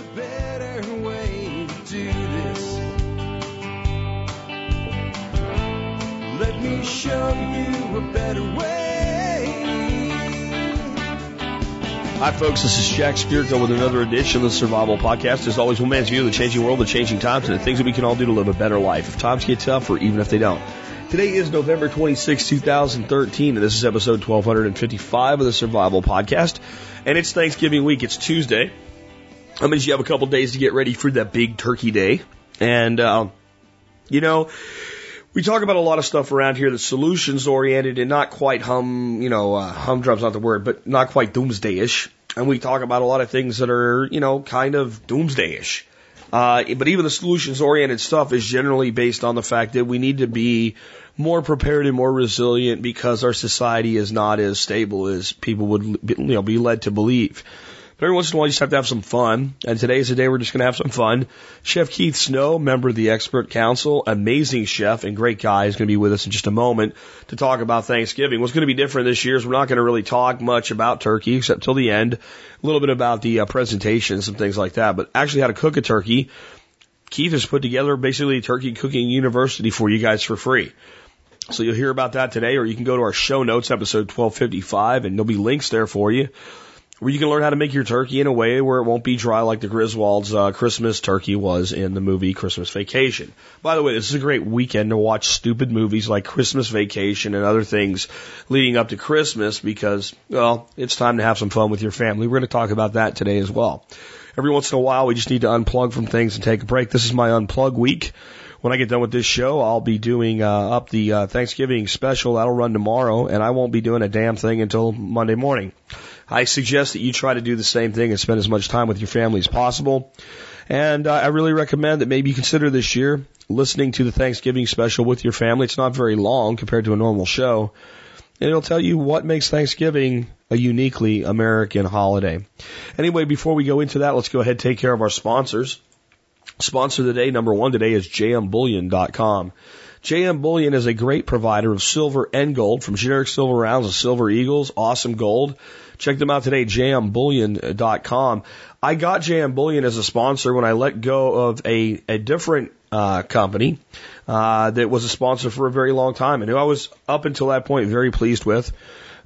a better way to do this. Let me show you a better way. Hi, folks. This is Jack Spirko with another edition of the Survival Podcast. As always, one man's view of the changing world, the changing times, and the things that we can all do to live a better life if times get tough or even if they don't. Today is November 26, 2013, and this is episode 1255 of the Survival Podcast. And it's Thanksgiving week. It's Tuesday. That means you have a couple days to get ready for that big turkey day. And, uh, you know, we talk about a lot of stuff around here that's solutions oriented and not quite hum, you know, uh, humdrum's not the word, but not quite doomsday-ish. And we talk about a lot of things that are, you know, kind of doomsday-ish. Uh, but even the solutions oriented stuff is generally based on the fact that we need to be more prepared and more resilient because our society is not as stable as people would, you know, be led to believe. But every once in a while, you just have to have some fun. And today is the day we're just going to have some fun. Chef Keith Snow, member of the Expert Council, amazing chef and great guy, is going to be with us in just a moment to talk about Thanksgiving. What's going to be different this year is we're not going to really talk much about turkey except till the end. A little bit about the uh, presentations and things like that. But actually how to cook a turkey. Keith has put together basically a turkey cooking university for you guys for free. So you'll hear about that today, or you can go to our show notes, episode 1255, and there'll be links there for you where you can learn how to make your turkey in a way where it won't be dry like the Griswolds uh, Christmas turkey was in the movie Christmas Vacation. By the way, this is a great weekend to watch stupid movies like Christmas Vacation and other things leading up to Christmas because, well, it's time to have some fun with your family. We're going to talk about that today as well. Every once in a while, we just need to unplug from things and take a break. This is my unplug week. When I get done with this show, I'll be doing uh, up the uh, Thanksgiving special. That'll run tomorrow, and I won't be doing a damn thing until Monday morning. I suggest that you try to do the same thing and spend as much time with your family as possible. And uh, I really recommend that maybe you consider this year listening to the Thanksgiving special with your family. It's not very long compared to a normal show. And it'll tell you what makes Thanksgiving a uniquely American holiday. Anyway, before we go into that, let's go ahead and take care of our sponsors. Sponsor of the day, number one today is jmbullion.com. JM Bullion is a great provider of silver and gold from generic silver rounds to silver eagles, awesome gold. Check them out today, jmbullion.com. I got JM Bullion as a sponsor when I let go of a, a different uh, company uh, that was a sponsor for a very long time and who I was up until that point very pleased with.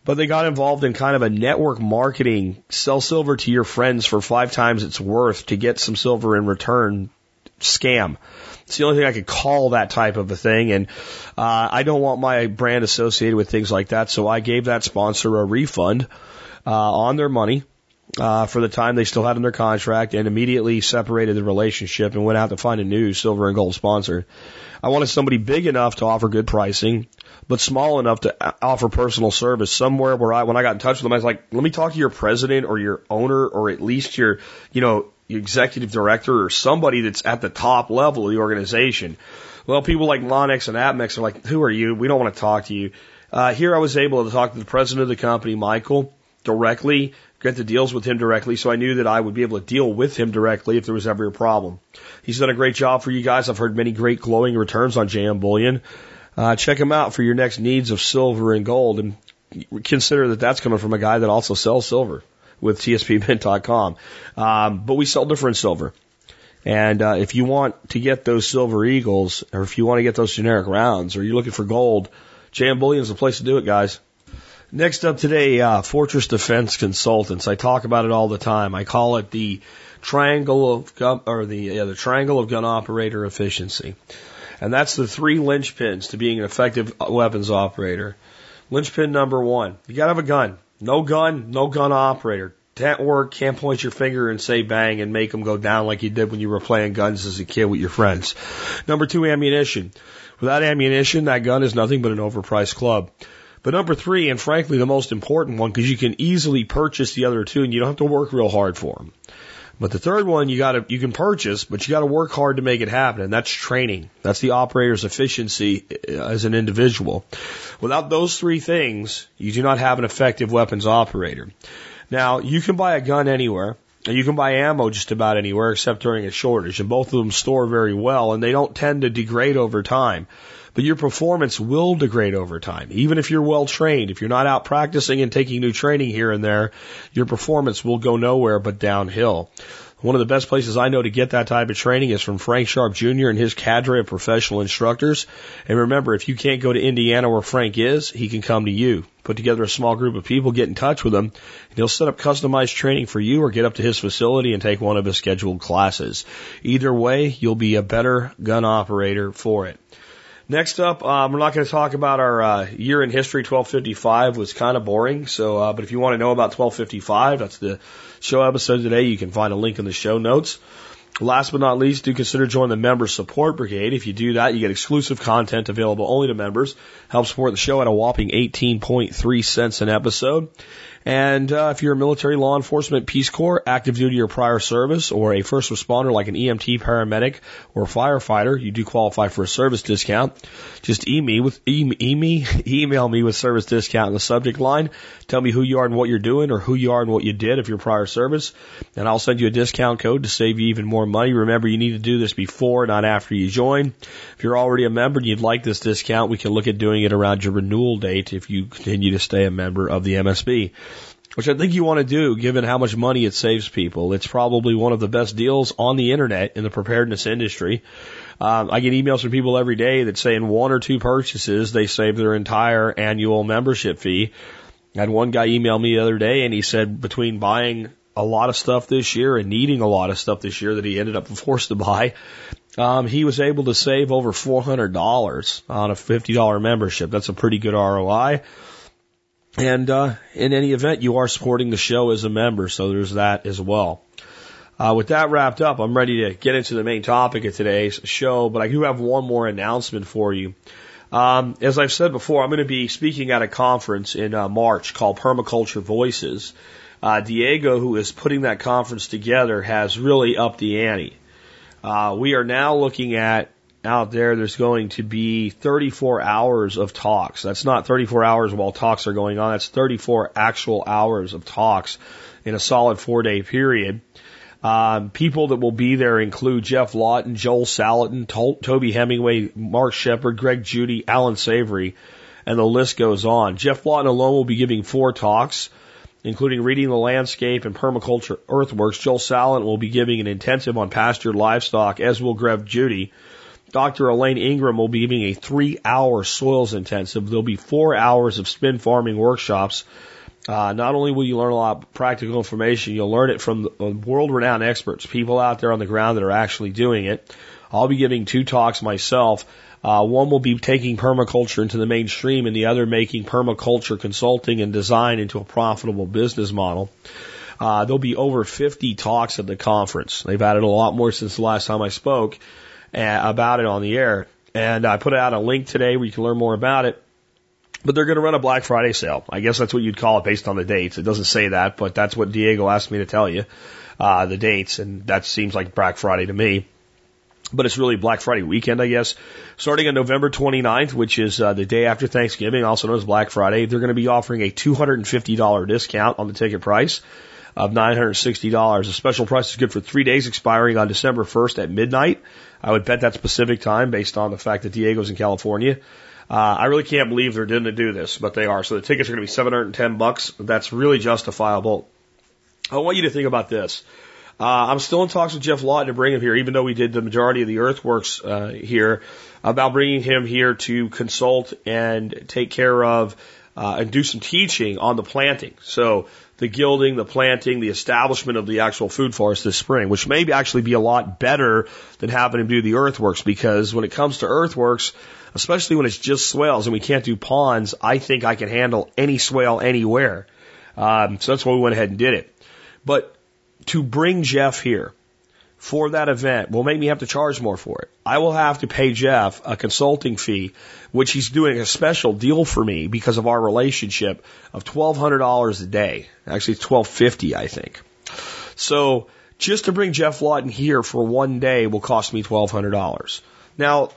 But they got involved in kind of a network marketing, sell silver to your friends for five times its worth to get some silver in return scam. It's the only thing I could call that type of a thing. And uh, I don't want my brand associated with things like that. So I gave that sponsor a refund uh, on their money uh, for the time they still had in their contract and immediately separated the relationship and went out to find a new silver and gold sponsor. I wanted somebody big enough to offer good pricing, but small enough to offer personal service somewhere where I, when I got in touch with them, I was like, let me talk to your president or your owner or at least your, you know, executive director or somebody that's at the top level of the organization. Well, people like Monex and APMEX are like, who are you? We don't want to talk to you. Uh, here I was able to talk to the president of the company, Michael, directly, get the deals with him directly, so I knew that I would be able to deal with him directly if there was ever a problem. He's done a great job for you guys. I've heard many great glowing returns on JM Bullion. Uh, check him out for your next needs of silver and gold and consider that that's coming from a guy that also sells silver with tspmint.com. Um, but we sell different silver. And uh, if you want to get those silver eagles, or if you want to get those generic rounds, or you're looking for gold, JM Bullion is the place to do it, guys. Next up today, uh, Fortress Defense Consultants. I talk about it all the time. I call it the triangle of gun, or the yeah, the triangle of gun operator efficiency, and that's the three linchpins to being an effective weapons operator. Linchpin number one: you gotta have a gun. No gun, no gun operator. Can't work, can't point your finger and say bang and make them go down like you did when you were playing guns as a kid with your friends. Number two, ammunition. Without ammunition, that gun is nothing but an overpriced club. But number three, and frankly the most important one, because you can easily purchase the other two and you don't have to work real hard for them. But the third one you gotta, you can purchase, but you gotta work hard to make it happen, and that's training. That's the operator's efficiency uh, as an individual. Without those three things, you do not have an effective weapons operator. Now, you can buy a gun anywhere, and you can buy ammo just about anywhere except during a shortage, and both of them store very well, and they don't tend to degrade over time but your performance will degrade over time. Even if you're well trained, if you're not out practicing and taking new training here and there, your performance will go nowhere but downhill. One of the best places I know to get that type of training is from Frank Sharp Jr. and his cadre of professional instructors. And remember, if you can't go to Indiana where Frank is, he can come to you. Put together a small group of people, get in touch with him, and he'll set up customized training for you or get up to his facility and take one of his scheduled classes. Either way, you'll be a better gun operator for it. Next up, um, we're not going to talk about our uh, year in history. 1255 was kind of boring. So, uh, but if you want to know about 1255, that's the show episode today. You can find a link in the show notes. Last but not least, do consider joining the Member Support Brigade. If you do that, you get exclusive content available only to members. Help support the show at a whopping 18.3 cents an episode. And uh, if you're a military, law enforcement, Peace Corps, active duty or prior service, or a first responder like an EMT, paramedic, or firefighter, you do qualify for a service discount. Just email me with email, email me with service discount in the subject line. Tell me who you are and what you're doing, or who you are and what you did if you're prior service, and I'll send you a discount code to save you even more money. Remember, you need to do this before, not after you join. If you're already a member and you'd like this discount, we can look at doing it around your renewal date if you continue to stay a member of the MSB which I think you want to do given how much money it saves people. It's probably one of the best deals on the internet in the preparedness industry. Um, I get emails from people every day that say in one or two purchases they save their entire annual membership fee. I had one guy email me the other day and he said between buying a lot of stuff this year and needing a lot of stuff this year that he ended up forced to buy, um, he was able to save over $400 on a $50 membership. That's a pretty good ROI. And uh, in any event, you are supporting the show as a member, so there's that as well. Uh, with that wrapped up, I'm ready to get into the main topic of today's show, but I do have one more announcement for you. Um, as I've said before, I'm going to be speaking at a conference in uh, March called Permaculture Voices. Uh, Diego, who is putting that conference together, has really upped the ante. Uh, we are now looking at out there, there's going to be 34 hours of talks. That's not 34 hours while talks are going on. That's 34 actual hours of talks in a solid four day period. Um, people that will be there include Geoff Lawton, Joel Salatin, Tol- Toby Hemenway, Mark Shepard, Greg Judy, Allan Savory, and the list goes on. Geoff Lawton alone will be giving four talks, including reading the landscape and permaculture earthworks. Joel Salatin will be giving an intensive on pastured livestock, as will Greg Judy. Dr. Elaine Ingham will be giving a three hour soils intensive. There'll be four hours of spin farming workshops. Uh, not only will you learn a lot of practical information, you'll learn it from world renowned experts, people out there on the ground that are actually doing it. I'll be giving two talks myself. Uh, one will be taking permaculture into the mainstream and the other making permaculture consulting and design into a profitable business model. Uh, there'll be over 50 talks at the conference. They've added a lot more since the last time I spoke about it on the air. And I put out a link today where you can learn more about it. But they're going to run a Black Friday sale. I guess that's what you'd call it based on the dates. It doesn't say that, but that's what Diego asked me to tell you, uh, the dates. And that seems like Black Friday to me. But it's really Black Friday weekend, I guess. Starting on November 29th, which is uh, the day after Thanksgiving, also known as Black Friday, they're going to be offering a $250 discount on the ticket price of $960. The special price is good for three days expiring on December 1st at midnight. I would bet that's Pacific time based on the fact that Diego's in California. Uh, I really can't believe they're going to do this, but they are. So the tickets are going to be 710 bucks. That's really justifiable. I want you to think about this. Uh, I'm still in talks with Geoff Lawton to bring him here, even though we did the majority of the earthworks uh, here, about bringing him here to consult and take care of uh, and do some teaching on the planting. So the guilding, the planting, the establishment of the actual food forest this spring, which may actually be a lot better than having him do the earthworks because when it comes to earthworks, especially when it's just swales and we can't do ponds, I think I can handle any swale anywhere. Um, so that's why we went ahead and did it. But to bring Geoff here, for that event will make me have to charge more for it. I will have to pay Geoff a consulting fee, which he's doing a special deal for me because of our relationship of twelve hundred dollars a day. Actually, it's twelve fifty, I think. So just to bring Geoff Lawton here for one day will cost me twelve hundred dollars. Now,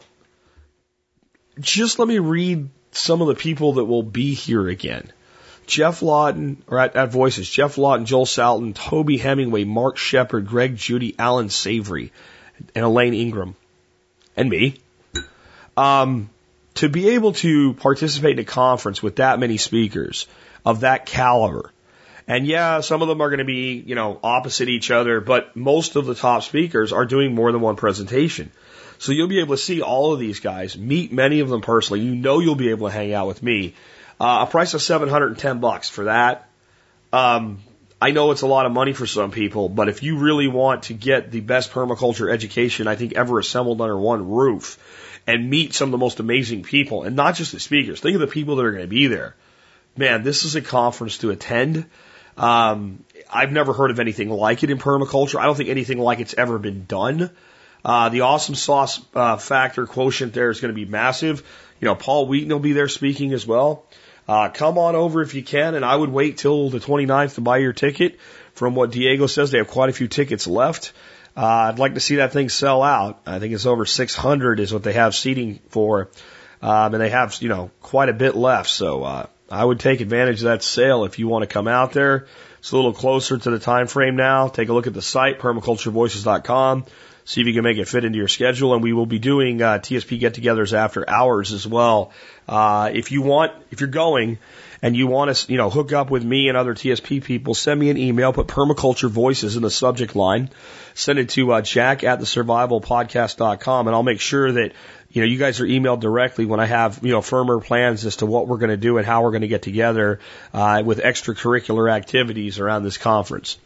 just let me read some of the people that will be here again. Geoff Lawton, or at, at Voices, Geoff Lawton, Joel Salatin, Toby Hemenway, Mark Shepard, Greg Judy, Allan Savory, and Elaine Ingham, and me. Um, to be able to participate in a conference with that many speakers of that caliber And yeah, some of them are going to be, you know, opposite each other, but most of the top speakers are doing more than one presentation. So you'll be able to see all of these guys, meet many of them personally. You know you'll be able to hang out with me. Uh, a price of 710 bucks for that. Um, I know it's a lot of money for some people, but if you really want to get the best permaculture education I think ever assembled under one roof and meet some of the most amazing people and not just the speakers, think of the people that are going to be there. Man, this is a conference to attend. Um, I've never heard of anything like it in permaculture. I don't think anything like it's ever been done. Uh, the awesome sauce uh, factor quotient there is going to be massive. You know, Paul Wheaton will be there speaking as well. Uh, come on over if you can, and I would wait till the 29th to buy your ticket. From what Diego says, they have quite a few tickets left. Uh, I'd like to see that thing sell out. I think it's over 600 is what they have seating for, um, and they have you know quite a bit left. So uh, I would take advantage of that sale if you want to come out there. It's a little closer to the time frame now. Take a look at the site permaculturevoices.com see if you can make it fit into your schedule. And we will be doing uh, TSP get-togethers after hours as well. Uh, if you want, if you're going and you want to, you know, hook up with me and other TSP people, send me an email. Put permaculture voices in the subject line. Send it to uh, Jack at the survival survivalpodcast.com, and I'll make sure that you know you guys are emailed directly when I have you know firmer plans as to what we're going to do and how we're going to get together uh, with extracurricular activities around this conference.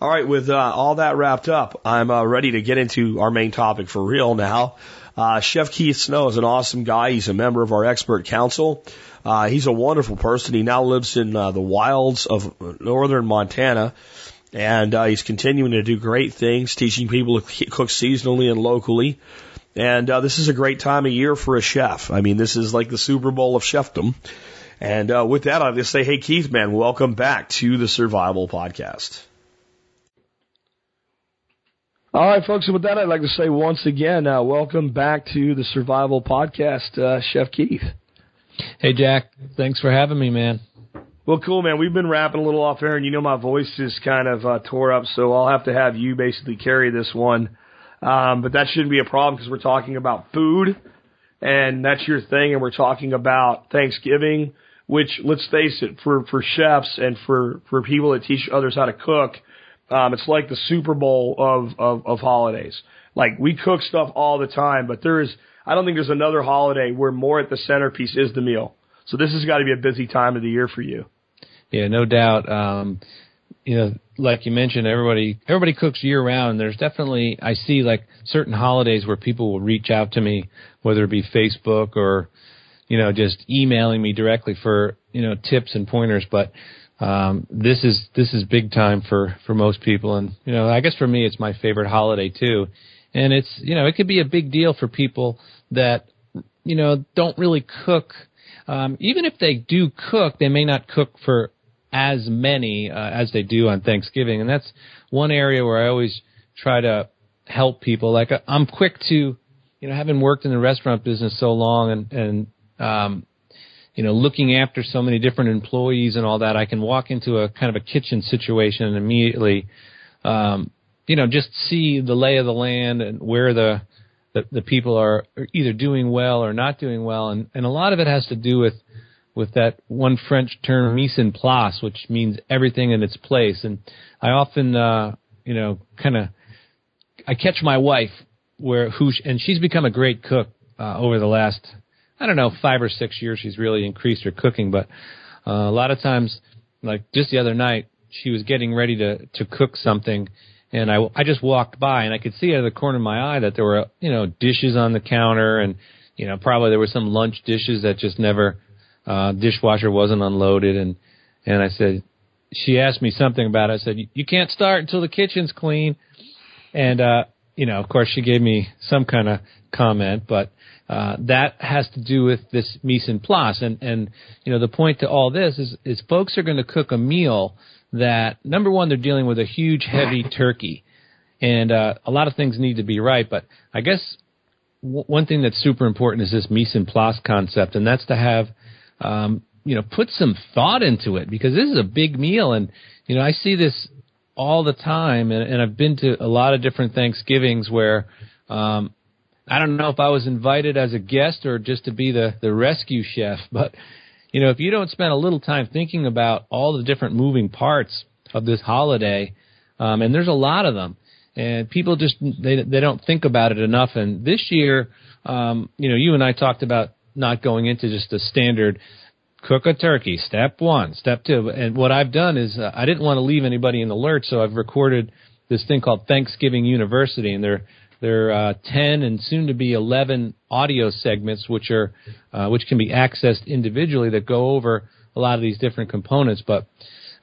All right, with uh, all that wrapped up, I'm uh, ready to get into our main topic for real now. Uh, Chef Keith Snow is an awesome guy. He's a member of our expert council. Uh, he's a wonderful person. He now lives in uh, the wilds of northern Montana, and uh, he's continuing to do great things, teaching people to cook seasonally and locally. And uh, this is a great time of year for a chef. I mean, this is like the Super Bowl of chefdom. And uh, with that, I'll just say, hey, Keith, man, welcome back to the Survival Podcast. All right, folks. And with that, I'd like to say once again, uh, welcome back to the Survival Podcast, uh, Chef Keith. Hey, Jack. Thanks for having me, man. Well, cool, man. We've been rapping a little off air, and you know my voice is kind of uh, tore up, so I'll have to have you basically carry this one. Um, but that shouldn't be a problem because we're talking about food, and that's your thing, and we're talking about Thanksgiving, which, let's face it, for for chefs and for for people that teach others how to cook um, it's like the Super Bowl of, of, of holidays. Like we cook stuff all the time, but there is, I don't think there's another holiday where more at the centerpiece is the meal. So this has got to be a busy time of the year for you. Yeah, no doubt. Um, you know, like you mentioned, everybody everybody cooks year round. There's definitely I see like certain holidays where people will reach out to me, whether it be Facebook or you know just emailing me directly for you know tips and pointers. But um, this is this is big time for for most people, and you know, I guess for me, it's my favorite holiday too. And it's you know, it could be a big deal for people that you know don't really cook. Um, even if they do cook, they may not cook for as many uh, as they do on Thanksgiving, and that's one area where I always try to help people. Like I'm quick to, you know, having worked in the restaurant business so long and and um, you know, looking after so many different employees and all that, I can walk into a kind of a kitchen situation and immediately, um, you know, just see the lay of the land and where the, the, the people are either doing well or not doing well. And, and a lot of it has to do with, with that one French term, mise en place, which means everything in its place. And I often, uh, you know, kind of, I catch my wife where, who, and she's become a great cook, uh, over the last I don't know, five or six years she's really increased her cooking, but uh, a lot of times, like just the other night, she was getting ready to to cook something, and I I just walked by and I could see out of the corner of my eye that there were you know dishes on the counter and you know probably there were some lunch dishes that just never uh dishwasher wasn't unloaded and and I said she asked me something about it. I said you can't start until the kitchen's clean, and uh you know of course she gave me some kind of comment, but uh, that has to do with this mise en place. And, and, you know, the point to all this is, is folks are going to cook a meal that, number one, they're dealing with a huge, heavy turkey. And, uh, a lot of things need to be right. But I guess w- one thing that's super important is this mise en place concept. And that's to have, um, you know, put some thought into it because this is a big meal. And, you know, I see this all the time. And, and I've been to a lot of different Thanksgivings where, um, I don't know if I was invited as a guest or just to be the the rescue chef, but you know, if you don't spend a little time thinking about all the different moving parts of this holiday, um, and there's a lot of them, and people just they they don't think about it enough. And this year, um, you know, you and I talked about not going into just a standard cook a turkey. Step one, step two. And what I've done is uh, I didn't want to leave anybody in the lurch, so I've recorded this thing called Thanksgiving University, and they're they're uh, 10 and soon to be 11 audio segments, which are uh, which can be accessed individually that go over a lot of these different components. But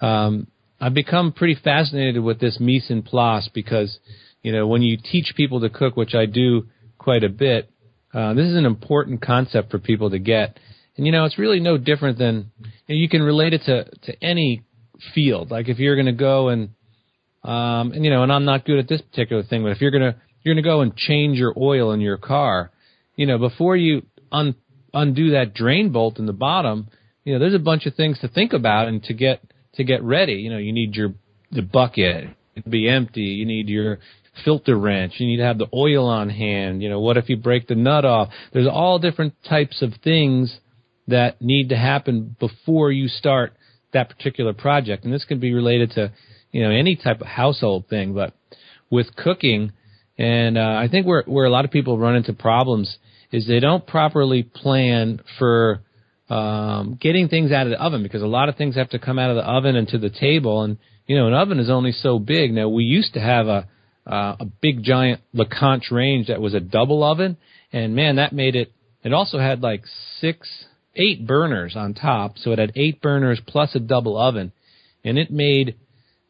um, I've become pretty fascinated with this mise en place because you know when you teach people to cook, which I do quite a bit, uh, this is an important concept for people to get. And you know, it's really no different than you, know, you can relate it to to any field. Like if you're going to go and um, and you know, and I'm not good at this particular thing, but if you're gonna you're gonna go and change your oil in your car, you know, before you un, undo that drain bolt in the bottom, you know, there's a bunch of things to think about and to get to get ready. You know, you need your the bucket to be empty. You need your filter wrench. You need to have the oil on hand. You know, what if you break the nut off? There's all different types of things that need to happen before you start that particular project. And this can be related to, you know, any type of household thing, but with cooking, and uh, I think where where a lot of people run into problems is they don't properly plan for um, getting things out of the oven because a lot of things have to come out of the oven and to the table, and you know, an oven is only so big. Now we used to have a uh, a big giant LeConte range that was a double oven, and man, that made it. It also had like six, eight burners on top, so it had eight burners plus a double oven, and it made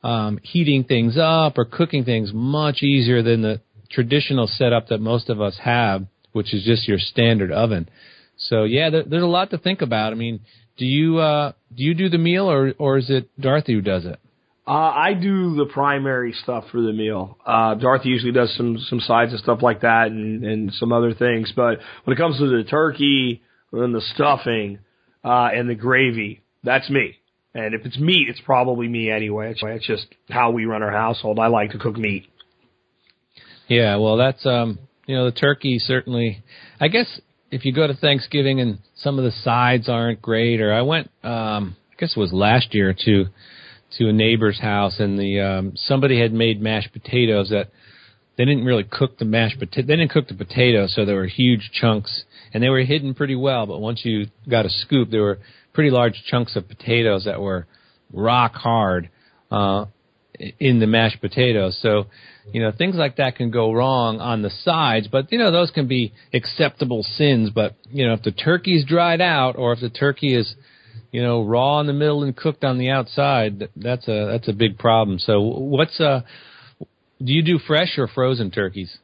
um, heating things up or cooking things much easier than the traditional setup that most of us have, which is just your standard oven. So yeah, there, there's a lot to think about. I mean, do you uh, do you do the meal or or is it Dorothy who does it? Uh, I do the primary stuff for the meal. Uh, Dorothy usually does some some sides and stuff like that, and and some other things. But when it comes to the turkey and the stuffing uh, and the gravy, that's me. And if it's meat, it's probably me anyway. It's, it's just how we run our household. I like to cook meat. Yeah, well, that's um, you know, the turkey certainly. I guess if you go to Thanksgiving and some of the sides aren't great, or I went, um, I guess it was last year to to a neighbor's house, and the um, somebody had made mashed potatoes that they didn't really cook the mashed potato. They didn't cook the potatoes, so there were huge chunks, and they were hidden pretty well. But once you got a scoop, there were pretty large chunks of potatoes that were rock hard uh, in the mashed potatoes. So, you know, things like that can go wrong on the sides, but you know, those can be acceptable sins. But you know, if the turkey's dried out, or if the turkey is you know, raw in the middle and cooked on the outside, that's a that's a big problem. So what's uh do you do fresh or frozen turkeys?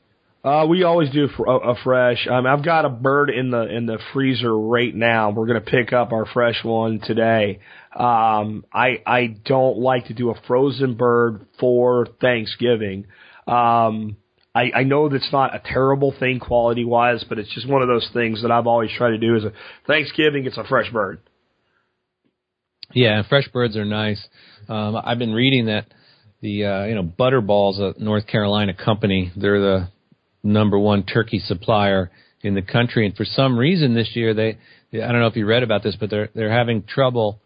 Uh, we always do a, a fresh. Um, I've got a bird in the in the freezer right now. We're gonna pick up our fresh one today. Um, I I don't like to do a frozen bird for Thanksgiving. Um, I, I know that's not a terrible thing quality wise, but it's just one of those things that I've always tried to do. Is a Thanksgiving, it's a fresh bird. Yeah, fresh birds are nice. Um, I've been reading that the uh, you know Butterball's a North Carolina company. They're the number one turkey supplier in the country, and for some reason this year they I don't know if you read about this, but they're they're having trouble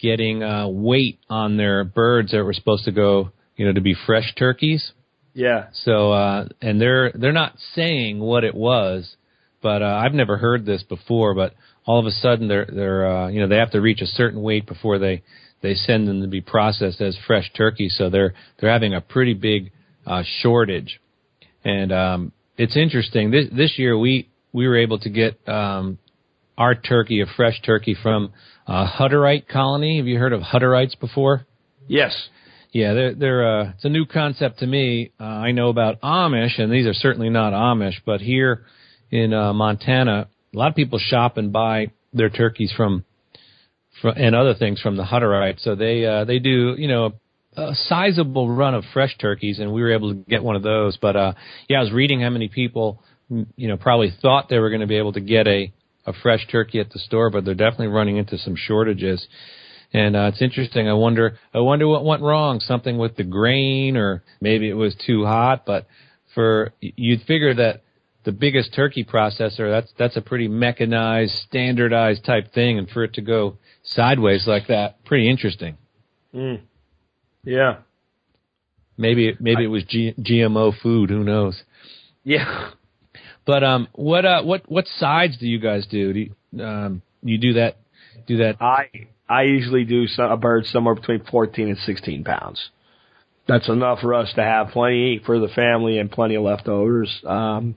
getting uh, weight on their birds that were supposed to go you know to be fresh turkeys. Yeah. So uh, and they're they're not saying what it was, but uh, I've never heard this before, but all of a sudden they're they're uh, you know they have to reach a certain weight before they they send them to be processed as fresh turkey. So they're they're having a pretty big uh, shortage, and um, it's interesting. This this year we we were able to get um, our turkey, a fresh turkey from uh, Hutterite colony. Have you heard of Hutterites before? Yes. Yeah, they're they're uh, it's a new concept to me. Uh, I know about Amish, and these are certainly not Amish, but here in uh, Montana, a lot of people shop and buy their turkeys from, from and other things from the Hutterite. So they uh, they do you know a sizable run of fresh turkeys, and we were able to get one of those. But uh, yeah, I was reading how many people you know probably thought they were going to be able to get a a fresh turkey at the store, but they're definitely running into some shortages. And uh, it's interesting. I wonder. I wonder what went wrong. Something with the grain, or maybe it was too hot. But for you'd figure that the biggest turkey processor. That's that's a pretty mechanized, standardized type thing, and for it to go sideways like that, pretty interesting. Mm. Yeah. Maybe maybe it was G- GMO food. Who knows? Yeah. But um, what uh, what what sides do you guys do? Do you, um, you do that? Do that? I I usually do a bird somewhere between 14 and 16 pounds. That's enough for us to have plenty for the family and plenty of leftovers. Um,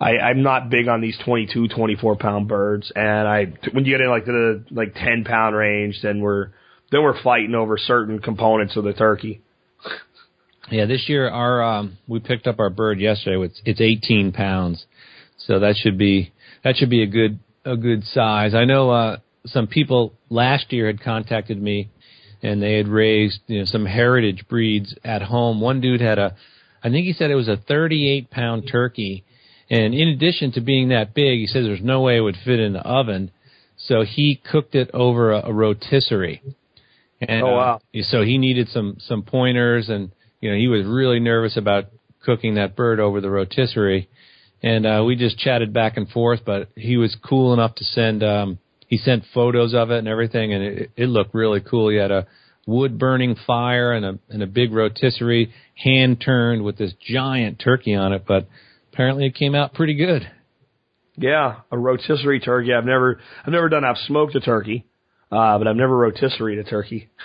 I, I'm not big on these 22, 24 pound birds, and I when you get in like the like 10 pound range, then we're then we're fighting over certain components of the turkey. Yeah, this year our um, we picked up our bird yesterday. It's it's 18 pounds, so that should be that should be a good a good size. I know uh, some people last year had contacted me, and they had raised you know some heritage breeds at home. One dude had a, I think he said it was a 38 pound turkey, and in addition to being that big, he says there's no way it would fit in the oven, so he cooked it over a, a rotisserie. And, Oh, wow. Uh, so he needed some some pointers, and you know he was really nervous about cooking that bird over the rotisserie, and uh, we just chatted back and forth. But he was cool enough to send. Um, he sent photos of it and everything, and it, it looked really cool. He had a wood burning fire and a and a big rotisserie, hand turned with this giant turkey on it. But apparently, it came out pretty good. Yeah, a rotisserie turkey. I've never I've never done. I've smoked a turkey, uh, but I've never rotisserie a turkey.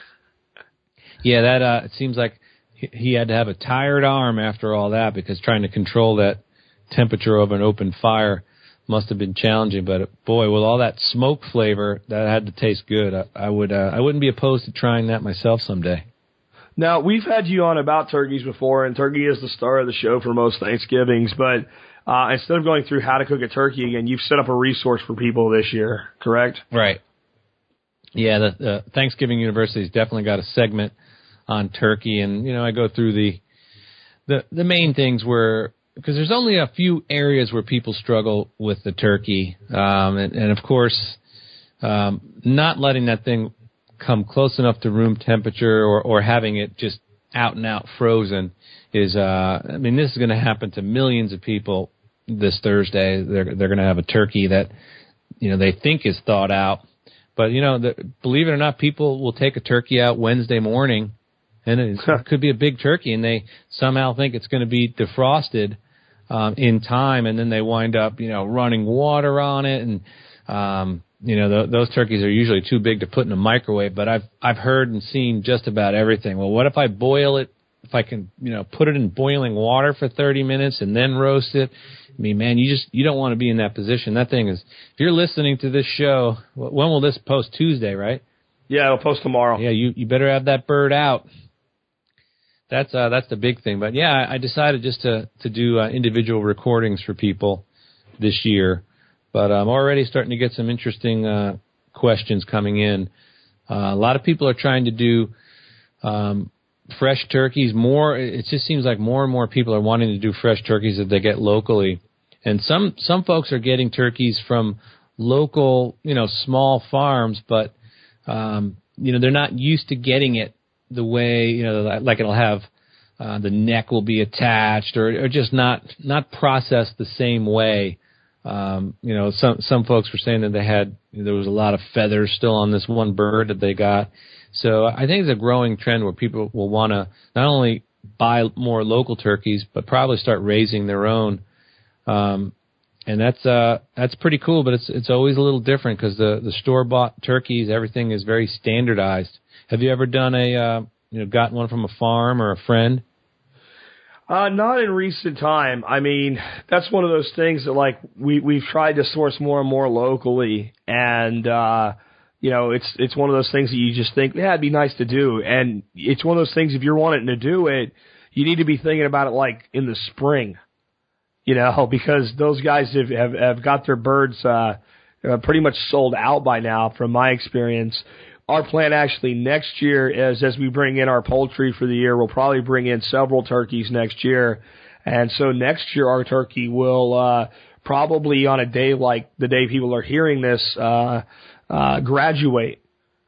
Yeah, that uh, it seems like he- he had to have a tired arm after all that because trying to control that temperature of an open fire must have been challenging. But boy, with all that smoke flavor, that had to taste good. I, I would uh, I wouldn't be opposed to trying that myself someday. Now we've had you on about turkeys before, and turkey is the star of the show for most Thanksgivings. But uh, instead of going through how to cook a turkey again, you've set up a resource for people this year, correct? Right. Yeah, the, the Thanksgiving University's definitely got a segment on turkey, and you know I go through the the the main things where because there's only a few areas where people struggle with the turkey, um, and, and of course, um, not letting that thing come close enough to room temperature or or having it just out and out frozen is uh I mean this is going to happen to millions of people this Thursday. They're they're going to have a turkey that you know they think is thawed out, but you know the, believe it or not, people will take a turkey out Wednesday morning, and it, it could be a big turkey, and they somehow think it's going to be defrosted um, in time, and then they wind up you know running water on it and um, you know, th- those turkeys are usually too big to put in a microwave, but I've I've heard and seen just about everything. Well, what if I boil it? If I can, you know, put it in boiling water for 30 minutes and then roast it. I mean, man, you just you don't want to be in that position. That thing is. If you're listening to this show, when will this post? Tuesday, right? Yeah, it'll post tomorrow. Yeah, you you better have that bird out. That's uh that's the big thing. But yeah, I, decided just to to do uh, individual recordings for people this year. But I'm already starting to get some interesting uh, questions coming in. Uh, a lot of people are trying to do um, fresh turkeys. More, it just seems like more and more people are wanting to do fresh turkeys that they get locally, and some some folks are getting turkeys from local, you know, small farms, but um, you know they're not used to getting it the way you know like it'll have uh, the neck will be attached or, or just not not processed the same way. Um, you know, some some folks were saying that they had there was a lot of feathers still on this one bird that they got. So I think it's a growing trend where people will want to not only buy more local turkeys, but probably start raising their own. Um, and that's uh that's pretty cool, but it's it's always a little different because the the store bought turkeys, everything is very standardized. Have you ever done a uh, you know gotten one from a farm or a friend? Uh, not in recent time. I mean, that's one of those things that like we we've tried to source more and more locally, and uh, you know, it's it's one of those things that you just think, yeah, it'd be nice to do, and it's one of those things if you're wanting to do it, you need to be thinking about it like in the spring, you know, because those guys have have, have got their birds uh, uh, pretty much sold out by now, from my experience. Our plan actually next year is as we bring in our poultry for the year, we'll probably bring in several turkeys next year. And so next year our turkey will, uh, probably on a day like the day people are hearing this, uh, uh, graduate,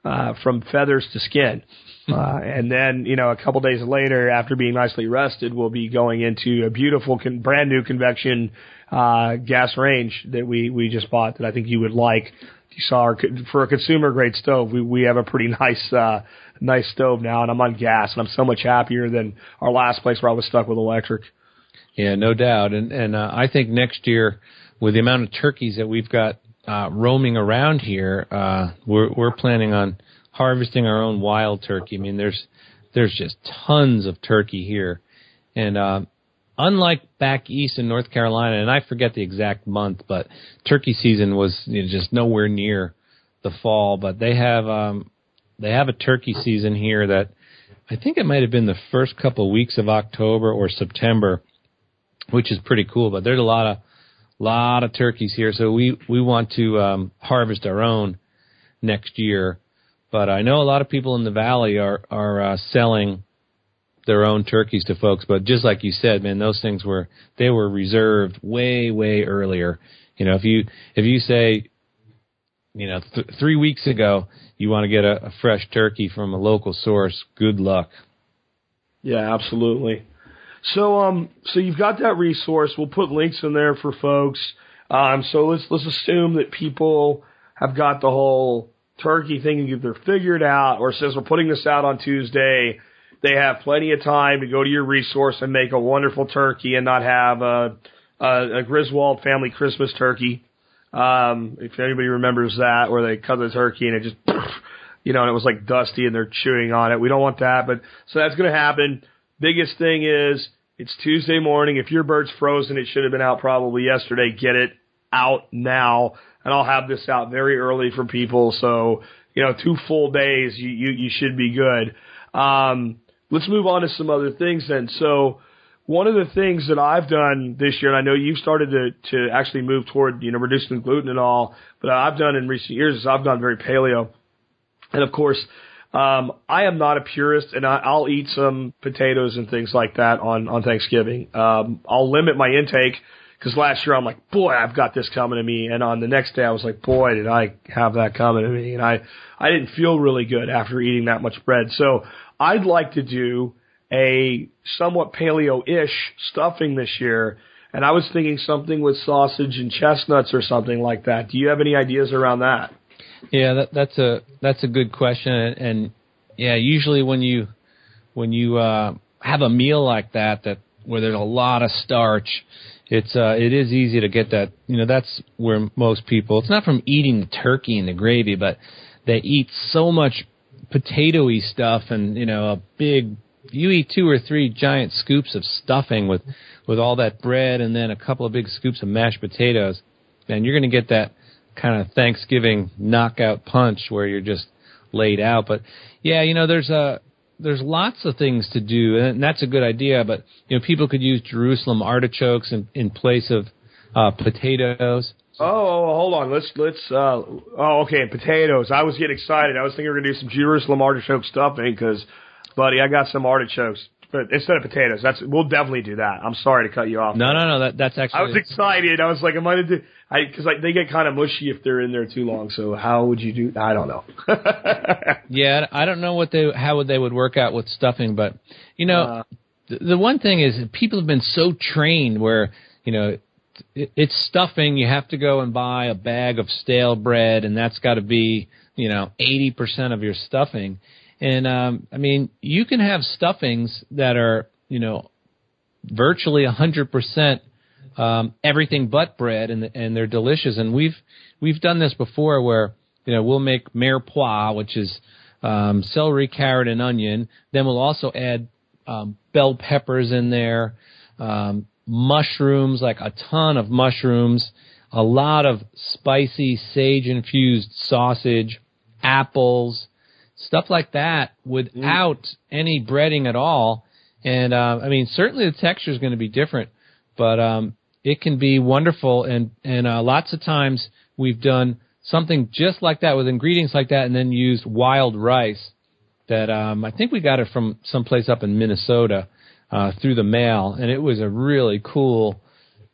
uh, from feathers to skin. uh, and then, you know, a couple days later, after being nicely rested, we'll be going into a beautiful, con- brand new convection uh, gas range that we we just bought that I think you would like. You saw our for a consumer grade stove. We we have a pretty nice uh, nice stove now, and I'm on gas, and I'm so much happier than our last place where I was stuck with electric. Yeah, no doubt. And and uh, I think next year, with the amount of turkeys that we've got uh, roaming around here, uh, we're we're planning on harvesting our own wild turkey. I mean, there's there's just tons of turkey here, and uh, unlike back east in North Carolina, and I forget the exact month, but turkey season was you know, just nowhere near the fall. But they have um, they have a turkey season here that I think it might have been the first couple of weeks of October or September, which is pretty cool. But there's a lot of lot of turkeys here, so we we want to um, harvest our own next year. But I know a lot of people in the valley are are uh, selling their own turkeys to folks. But just like you said, man, those things were they were reserved way way earlier. You know, if you if you say, you know, th- three weeks ago you want to get a, a fresh turkey from a local source, good luck. Yeah, absolutely. So um so you've got that resource. We'll put links in there for folks. Um so let's let's assume that people have got the whole turkey thing either figured out or says we're putting this out on Tuesday. They have plenty of time to go to your resource and make a wonderful turkey and not have a a, a Griswold family Christmas turkey. Um, if anybody remembers that, where they cut the turkey and it just, you know, and it was like dusty and they're chewing on it. We don't want that, but so that's going to happen. Biggest thing is it's Tuesday morning. If your bird's frozen, it should have been out probably yesterday. Get it out now, and I'll have this out very early for people. So you know, two full days, you you, you should be good. Um, let's move on to some other things then. So one of the things that I've done this year, and I know you've started to to actually move toward you know reducing gluten and all, but I've done in recent years is I've gone very paleo, and of course. Um, I am not a purist, and I, I'll eat some potatoes and things like that on on Thanksgiving. Um, I'll limit my intake because last year I'm like, boy, I've got this coming to me, and on the next day I was like, boy, did I have that coming to me, and I I didn't feel really good after eating that much bread. So I'd like to do a somewhat paleo-ish stuffing this year, and I was thinking something with sausage and chestnuts or something like that. Do you have any ideas around that? Yeah, that, that's a that's a good question, and, and yeah, usually when you when you uh, have a meal like that that where there's a lot of starch, it's uh, it is easy to get that. You know, that's where most people. It's not from eating turkey and the gravy, but they eat so much potatoy stuff and you know a big you eat two or three giant scoops of stuffing with with all that bread and then a couple of big scoops of mashed potatoes and you're going to get that kind of Thanksgiving knockout punch where you're just laid out. But yeah you know there's a there's lots of things to do and that's a good idea but you know people could use Jerusalem artichokes in in place of uh potatoes Oh, hold on. Let's let's. Uh, oh, okay. Potatoes. I was getting excited. I was thinking we are gonna do some Jerusalem artichoke stuffing because, buddy, I got some artichokes. But instead of potatoes, that's we'll definitely do that. I'm sorry to cut you off. No, no, no. That that's actually. I was excited. I was like, I might have do. I because like they get kind of mushy if they're in there too long. So how would you do? I don't know. yeah, I don't know what they how would they would work out with stuffing, but you know, uh, the, the one thing is people have been so trained where you know it's stuffing. You have to go and buy a bag of stale bread, and that's got to be you know eighty percent of your stuffing. And um, I mean, you can have stuffings that are you know virtually a hundred percent um, everything but bread, and and they're delicious. And we've we've done this before where you know we'll make mirepoix, which is um, celery, carrot, and onion. Then we'll also add um, bell peppers in there. Um, mushrooms, like a ton of mushrooms, a lot of spicy sage infused sausage, apples, stuff like that without mm. any breading at all. And uh, I mean, certainly the texture is going to be different, but um, it can be wonderful. And and uh, lots of times we've done something just like that with ingredients like that, and then used wild rice. That um, I think we got it from someplace up in Minnesota uh, through the mail, and it was a really cool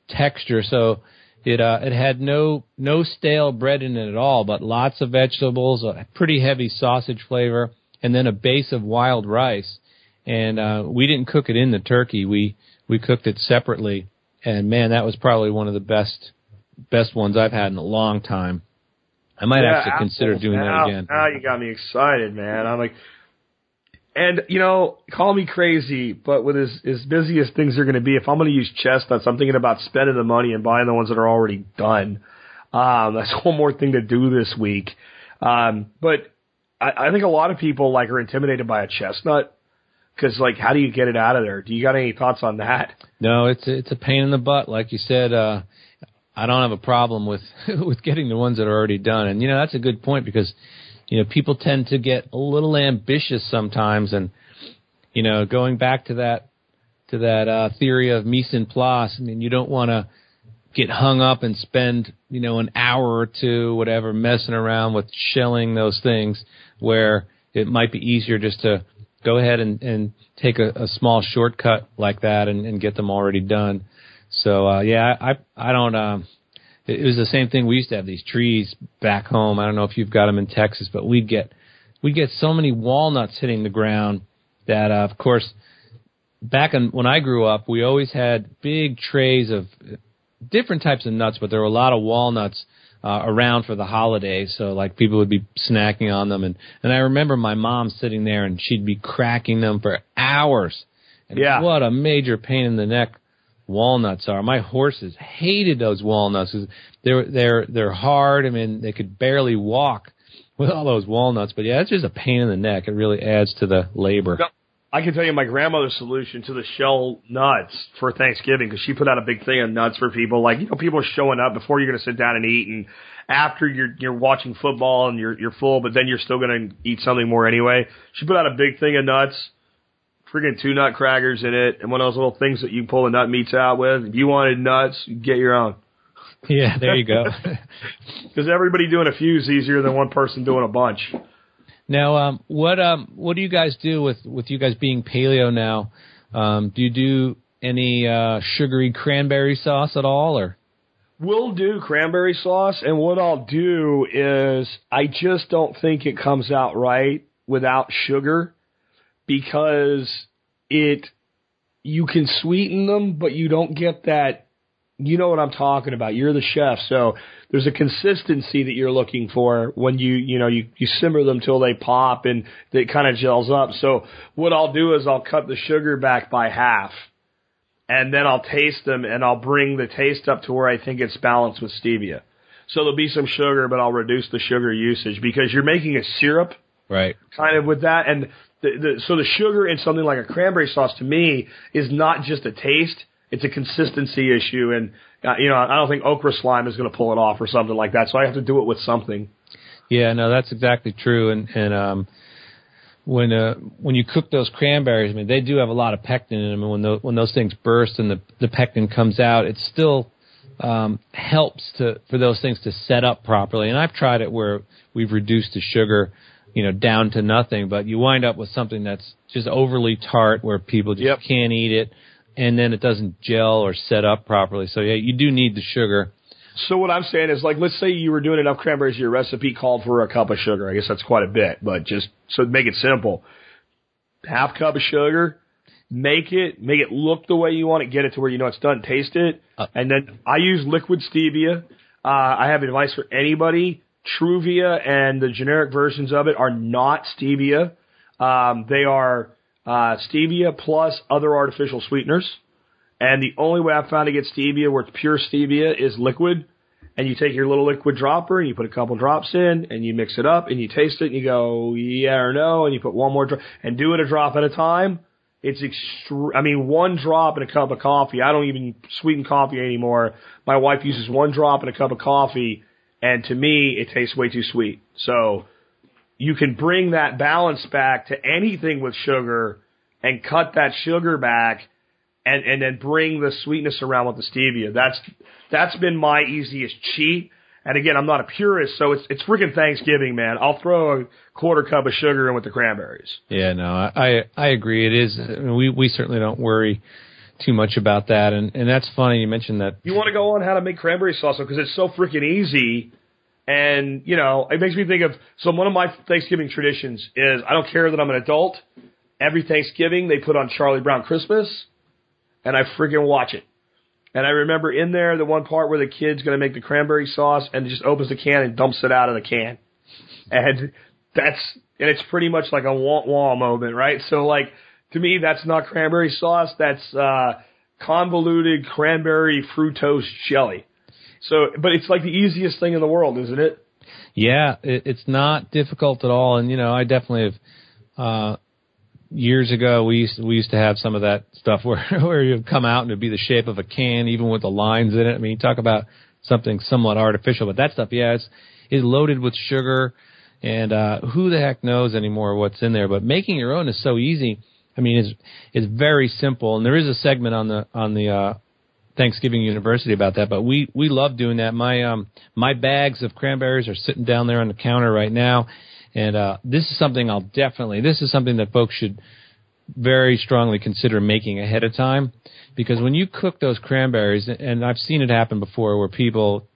texture. So it uh, it had no no stale bread in it at all, but lots of vegetables, a pretty heavy sausage flavor, and then a base of wild rice. And uh, we didn't cook it in the turkey. We we cooked it separately. And man, that was probably one of the best best ones I've had in a long time. I might Yeah, actually consider apples. doing now, that again. Now you got me excited, man. I'm like, and you know, call me crazy, but with as as busy as things are going to be, if I'm going to use chestnuts, I'm thinking about spending the money and buying the ones that are already done. Um, that's one more thing to do this week. Um, but I, I think a lot of people like are intimidated by a chestnut because, like, how do you get it out of there? Do you got any thoughts on that? No, it's it's a pain in the butt, like you said. Uh, I don't have a problem with with getting the ones that are already done, and you know that's a good point because you know people tend to get a little ambitious sometimes, and you know going back to that to that uh, theory of mise en place. I mean, you don't want to get hung up and spend you know an hour or two, whatever, messing around with shelling those things where it might be easier just to go ahead and, and take a, a small shortcut like that and, and get them already done. So uh, yeah, I I don't. Um, it was the same thing. We used to have these trees back home. I don't know if you've got them in Texas, but we'd get we'd get so many walnuts hitting the ground that, uh, of course, back in, when I grew up, we always had big trays of different types of nuts, but there were a lot of walnuts uh, around for the holidays. So like people would be snacking on them, and and I remember my mom sitting there and she'd be cracking them for hours. And Yeah. what a major pain in the neck walnuts are. My horses hated those walnuts. They're they're they're hard. I mean, they could barely walk with all those walnuts. But yeah, it's just a pain in the neck. It really adds to the labor. I can tell you my grandmother's solution to the shell nuts for Thanksgiving because she put out a big thing of nuts for people. Like you know, people are showing up before you're going to sit down and eat, and after you're you're watching football and you're you're full, but then you're still going to eat something more anyway. She put out a big thing of nuts, friggin' two nut crackers in it, and one of those little things that you pull the nut meats out with. If you wanted nuts, you get your own. Yeah, there you go. Because everybody doing a few is easier than one person doing a bunch. Now, um, what um, what do you guys do with with you guys being paleo now? Um, do you do any uh, sugary cranberry sauce at all, or We'll do cranberry sauce, and what I'll do is I just don't think it comes out right without sugar because it you can sweeten them, but you don't get that. You know what I'm talking about. You're the chef, so there's a consistency that you're looking for when you you know you you simmer them till they pop and it kind of gels up. So what I'll do is I'll cut the sugar back by half and then I'll taste them and I'll bring the taste up to where I think it's balanced with stevia. So there'll be some sugar, but I'll reduce the sugar usage because you're making a syrup right? kind of with that. And the, the, so the sugar in something like a cranberry sauce to me is not just a taste; it's a consistency issue. And uh, you know, I don't think okra slime is going to pull it off or something like that. So I have to do it with something. Yeah, no, that's exactly true. And and um, when uh, when you cook those cranberries, I mean, they do have a lot of pectin in them. And when those when those things burst and the the pectin comes out, it still um, helps to for those things to set up properly. And I've tried it where we've reduced the sugar, you know, down to nothing, but you wind up with something that's just overly tart where people just Yep. can't eat it, and then it doesn't gel or set up properly. So yeah, you do need the sugar. So what I'm saying is, like, let's say you were doing enough cranberries, your recipe called for a cup of sugar. I guess that's quite a bit, but just so make it simple, half cup of sugar, make it, make it look the way you want it, get it to where you know it's done, taste it, Uh. and then I use liquid stevia. Uh, I have advice for anybody. Truvia and the generic versions of it are not stevia. Um, they are uh, stevia plus other artificial sweeteners. And the only way I've found to get stevia where it's pure stevia is liquid. And you take your little liquid dropper and you put a couple drops in and you mix it up and you taste it and you go, yeah or no, and you put one more drop and do it a drop at a time. It's extre- I mean, one drop in a cup of coffee. I don't even sweeten coffee anymore. My wife uses one drop in a cup of coffee and to me, it tastes way too sweet. So you can bring that balance back to anything with sugar and cut that sugar back and and then bring the sweetness around with the stevia. That's that's been my easiest cheat. And again, I'm not a purist, so it's it's freaking Thanksgiving, man. I'll throw a quarter cup of sugar in with the cranberries. Yeah, no, I I agree. It is. I mean, we we certainly don't worry too much about that, and and that's funny. You mentioned that. You want to go on how to make cranberry sauce because it's so freaking easy. And, you know, it makes me think of, so one of my Thanksgiving traditions is I don't care that I'm an adult. Every Thanksgiving they put on Charlie Brown Christmas and I freaking watch it. And I remember in there the one part where the kid's going to make the cranberry sauce and just opens the can and dumps it out of the can. And that's, and it's pretty much like a wah wah moment, right? So like, to me, that's not cranberry sauce. That's, uh, convoluted cranberry fructose jelly. So, but it's like the easiest thing in the world, isn't it? Yeah, it, it's not difficult at all. And, you know, I definitely have, uh, years ago we used to, we used to have some of that stuff where where you'd come out and it'd be the shape of a can even with the lines in it. I mean, you talk about something somewhat artificial, but that stuff, yeah, it's is loaded with sugar and uh who the heck knows anymore what's in there, but making your own is so easy. I mean, it's it's very simple and there is a segment on the on the uh Thanksgiving University about that, but we we love doing that. My um my bags of cranberries are sitting down there on the counter right now and uh, this is something I'll definitely, this is something that folks should very strongly consider making ahead of time. Because when you cook those cranberries, and I've seen it happen before where people,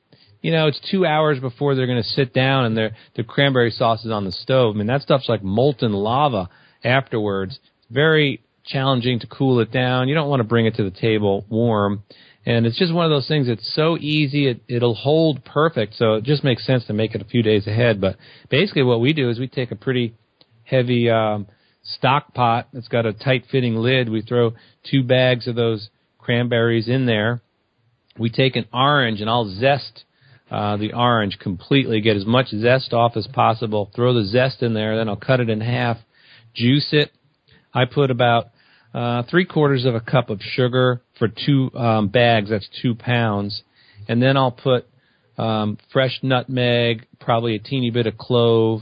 you know, it's two hours before they're going to sit down and their the cranberry sauce is on the stove. I mean, that stuff's like molten lava afterwards. Very challenging to cool it down. You don't want to bring it to the table warm. And it's just one of those things. It's so easy. It, it'll hold perfect. So it just makes sense to make it a few days ahead. But basically what we do is we take a pretty heavy, um, stock pot that's got a tight fitting lid. We throw two bags of those cranberries in there. We take an orange and I'll zest uh, the orange completely, get as much zest off as possible, throw the zest in there, then I'll cut it in half, juice it. I put about uh, three quarters of a cup of sugar for two um, bags. That's two pounds, and then I'll put um, fresh nutmeg, probably a teeny bit of clove,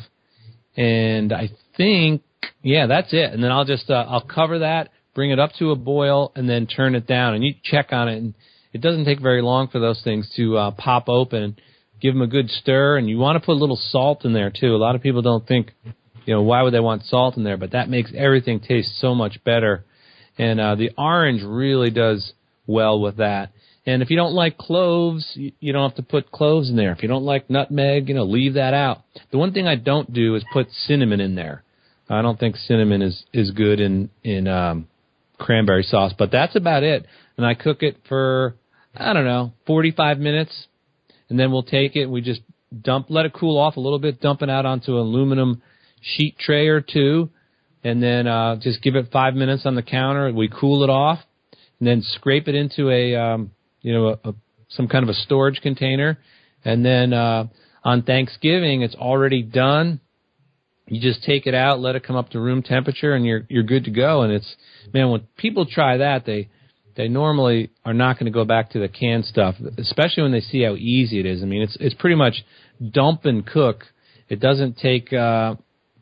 and I think yeah, that's it. And then I'll just uh, I'll cover that, bring it up to a boil, and then turn it down. And you check on it, and it doesn't take very long for those things to uh, pop open. Give them a good stir, and you want to put a little salt in there too. A lot of people don't think, you know, why would they want salt in there? But that makes everything taste so much better and uh, the orange really does well with that. And if you don't like cloves, you, you don't have to put cloves in there. If you don't like nutmeg, you know, leave that out. The one thing I don't do is put cinnamon in there. I don't think cinnamon is is good in in um, cranberry sauce, but that's about it. And I cook it for I don't know, 45 minutes, and then we'll take it. We just dump, let it cool off a little bit, dump it out onto an aluminum sheet tray or two, and then uh, just give it five minutes on the counter. We cool it off, and then scrape it into a um, you know a, a, some kind of a storage container, and then uh, on Thanksgiving it's already done. You just take it out, let it come up to room temperature, and you're you're good to go. And it's man, when people try that, they they normally are not going to go back to the canned stuff, especially when they see how easy it is. I mean, it's it's pretty much dump and cook. It doesn't take. Uh,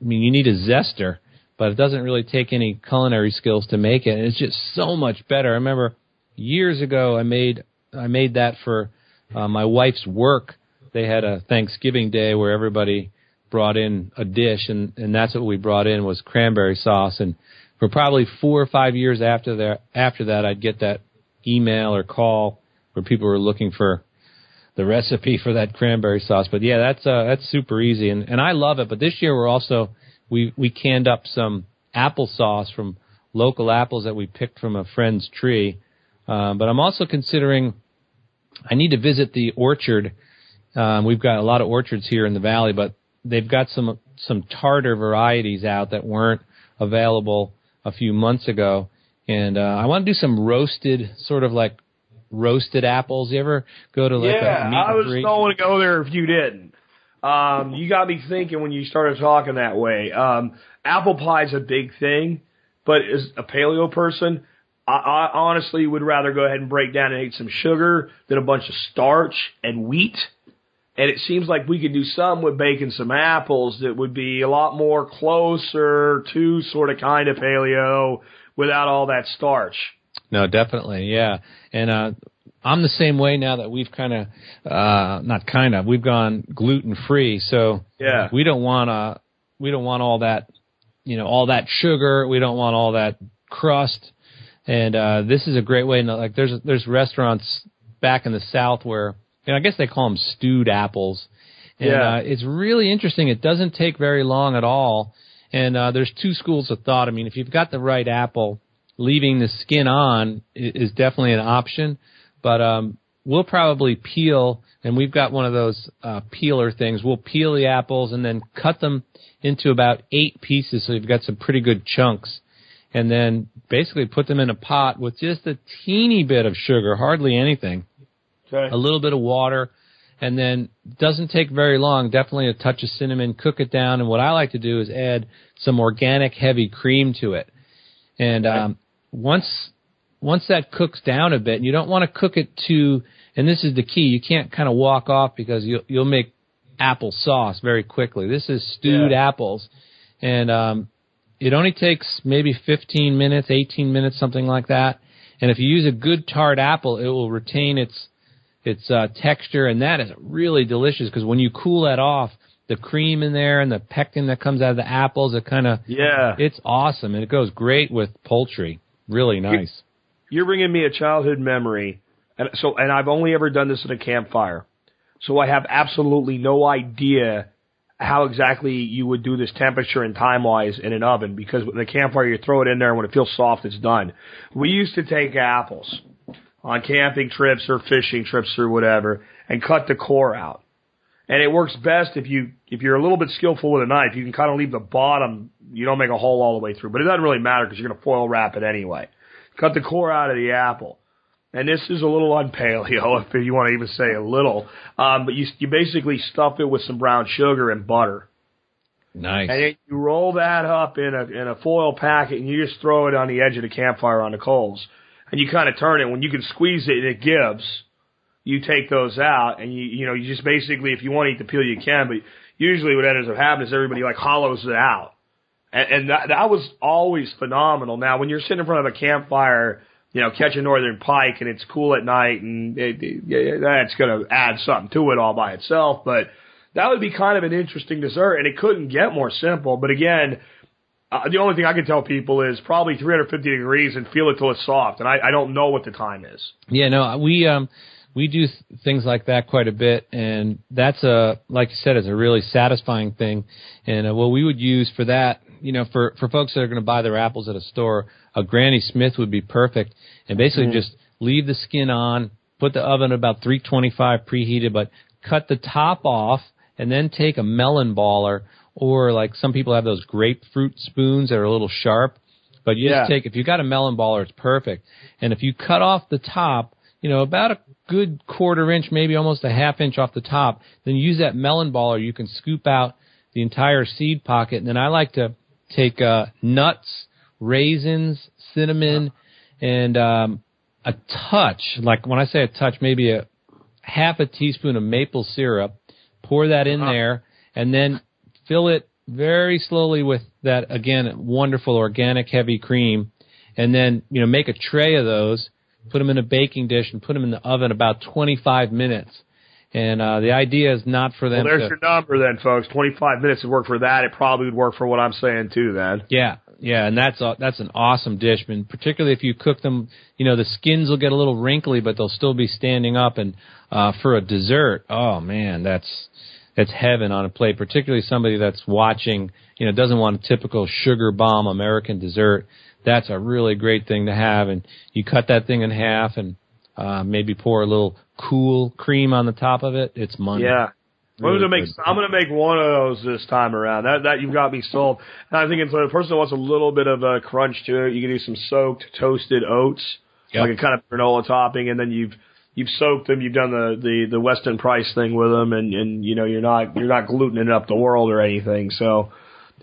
I mean, you need a zester but it doesn't really take any culinary skills to make it. And it's just so much better. I remember years ago I made I made that for uh, my wife's work. They had a Thanksgiving day where everybody brought in a dish, and and that's what we brought in was cranberry sauce. And for probably four or five years after that, after that, I'd get that email or call where people were looking for the recipe for that cranberry sauce. But yeah, that's uh, that's super easy, and and I love it. But this year we're also we we canned up some applesauce from local apples that we picked from a friend's tree. Um, but I'm also considering I need to visit the orchard. Um, we've got a lot of orchards here in the valley, but they've got some some tartar varieties out that weren't available a few months ago. And uh, I want to do some roasted, sort of like roasted apples. You ever go to like yeah, a meat I was and going to go there if you didn't. Um, you got me thinking when you started talking that way. Um, apple pie's a big thing, but as a paleo person, I, I honestly would rather go ahead and break down and eat some sugar than a bunch of starch and wheat. And it seems like we could do something with baking some apples that would be a lot more closer to sort of kind of paleo without all that starch. No, definitely, yeah. And uh I'm the same way now that we've kind of, uh, not kind of, we've gone gluten free. So Yeah. we don't want to, we don't want all that, you know, all that sugar. We don't want all that crust. And, uh, this is a great way. To, like there's, there's restaurants back in the South where, you know, I guess they call them stewed apples. And, Yeah. Uh, it's really interesting. It doesn't take very long at all. And uh, there's two schools of thought. I mean, if you've got the right apple, leaving the skin on is definitely an option. But um, we'll probably peel, and we've got one of those uh, peeler things. We'll peel the apples and then cut them into about eight pieces, so you've got some pretty good chunks. And then basically put them in a pot with just a teeny bit of sugar, hardly anything Okay. a little bit of water, and then doesn't take very long. Definitely a touch of cinnamon. Cook it down, and what I like to do is add some organic heavy cream to it. And um, once once that cooks down a bit, and you don't want to cook it too. And this is the key: you can't kind of walk off because you'll you'll make apple sauce very quickly. This is stewed Yeah. apples, and um, it only takes maybe 15 minutes, 18 minutes, something like that. And if you use a good tart apple, it will retain its its uh, texture, and that is really delicious because when you cool that off, the cream in there and the pectin that comes out of the apples, it kind of Yeah. it's awesome, and it goes great with poultry. Really nice. You're bringing me a childhood memory, and so and I've only ever done this at a campfire, so I have absolutely no idea how exactly you would do this temperature and time wise in an oven because with the campfire you throw it in there and when it feels soft it's done. We used to take apples on camping trips or fishing trips or whatever and cut the core out. And it works best if you if you're a little bit skillful with a knife, you can kind of leave the bottom. You don't make a hole all the way through, but it doesn't really matter because you're going to foil wrap it anyway. Cut the core out of the apple, and this is a little unpaleo if you want to even say a little. Um, but you you basically stuff it with some brown sugar and butter, Nice. and then you roll that up in a in a foil packet, and you just throw it on the edge of the campfire on the coals, and you kind of turn it. When you can squeeze it, and it gives. You take those out, and you you know you just basically if you want to eat the peel you can, but usually what ends up happening is everybody like hollows it out, and, and that that was always phenomenal. Now when you're sitting in front of a campfire, you know catching northern pike and it's cool at night, and it, it, yeah, that's going to add something to it all by itself, but that would be kind of an interesting dessert, and it couldn't get more simple. But again, uh, the only thing I can tell people is probably 350 degrees and feel it till it's soft. And I, I don't know what the time is. Yeah, no, we um we do th- things like that quite a bit, and that's a like you said, it's a really satisfying thing. And uh, what we would use for that, you know, for for folks that are going to buy their apples at a store, a Granny Smith would be perfect. And basically, just leave the skin on, put the oven at about 325 preheated, but cut the top off, and then take a melon baller, or like some people have those grapefruit spoons that are a little sharp. But you Yeah. just take if you got a melon baller, it's perfect. And if you cut off the top, you know, about a good quarter inch, maybe almost a half inch off the top, then use that melon baller. You can scoop out the entire seed pocket. And then I like to take uh, nuts, raisins, cinnamon, and um, a touch. Like when I say a touch, maybe a half a teaspoon of maple syrup. Pour that in there, and then fill it very slowly with that again wonderful organic heavy cream, and then you know make a tray of those, put them in a baking dish, and put them in the oven about 25 minutes. And uh, the idea is not for them. Well, there's to your number then, folks. 25 minutes would work for that. It probably would work for what I'm saying too then. Yeah, yeah, and that's a, that's an awesome dish, and particularly if you cook them, you know, the skins will get a little wrinkly, but they'll still be standing up. And uh, for a dessert, oh man, that's that's heaven on a plate. Particularly somebody that's watching, you know, doesn't want a typical sugar bomb American dessert. That's a really great thing to have, and you cut that thing in half, and uh, maybe pour a little cool cream on the top of it. It's money. Yeah. I'm gonna make good. I'm gonna make one of those this time around. That that you've got me sold. And I think if a person wants a little bit of a crunch to it, you can do some soaked toasted oats, Yep. like a kind of granola topping, and then you've you've soaked them. You've done the the the Weston Price thing with them, and and you know you're not you're not glutening up the world or anything. So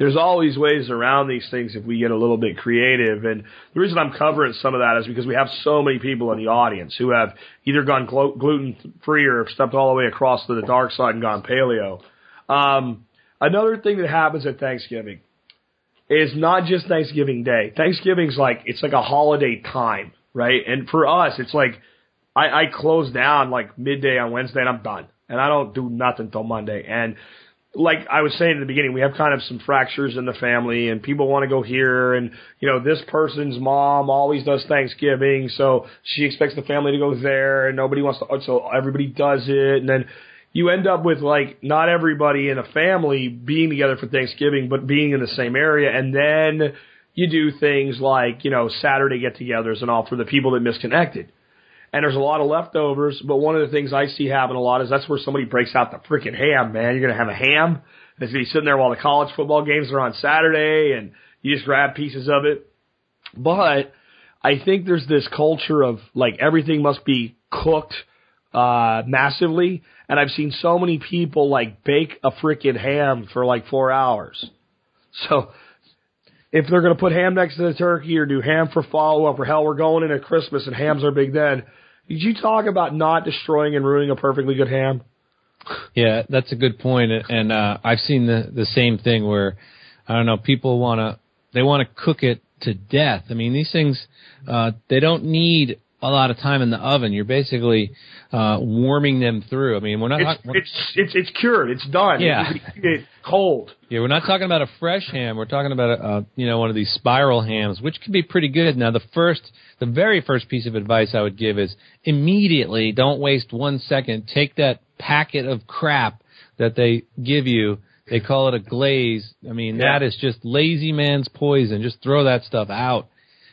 there's always ways around these things if we get a little bit creative. And the reason I'm covering some of that is because we have so many people in the audience who have either gone glu- gluten free or have stepped all the way across to the dark side and gone paleo. Um, another thing that happens at Thanksgiving is not just Thanksgiving Day. Thanksgiving's like it's like a holiday time, right? And for us, it's like I, I close down like midday on Wednesday and I'm done, and I don't do nothing till Monday. And like I was saying in the beginning, we have kind of some fractures in the family, and people want to go here, and you know this person's mom always does Thanksgiving, so she expects the family to go there, and nobody wants to, so everybody does it, and then you end up with like not everybody in a family being together for Thanksgiving, but being in the same area, and then you do things like you know Saturday get-togethers and all for the people that misconnected. And there's a lot of leftovers, but one of the things I see happen a lot is that's where somebody breaks out the freaking ham, man. You're gonna have a ham. It's gonna be sitting there while the college football games are on Saturday, and you just grab pieces of it. But I think there's this culture of like everything must be cooked uh massively and I've seen so many people like bake a freaking ham for like 4 hours. So if they're going to put ham next to the turkey or do ham for follow up or hell we're going into Christmas and hams are big then. Did you talk about not destroying and ruining a perfectly good ham? Yeah, that's a good point, and uh, I've seen the the same thing where I don't know people want to they want to cook it to death. I mean, these things uh, they don't need a lot of time in the oven. You're basically uh, warming them through. I mean, we're not. It's it's it's, it's cured. It's done. Yeah. It's, it's cold. yeah, we're not talking about a fresh ham. We're talking about a, a you know one of these spiral hams, which can be pretty good. Now, the first, the very first piece of advice I would give is immediately don't waste one second. Take that packet of crap that they give you. They call it a glaze. I mean, Yeah. that is just lazy man's poison. Just throw that stuff out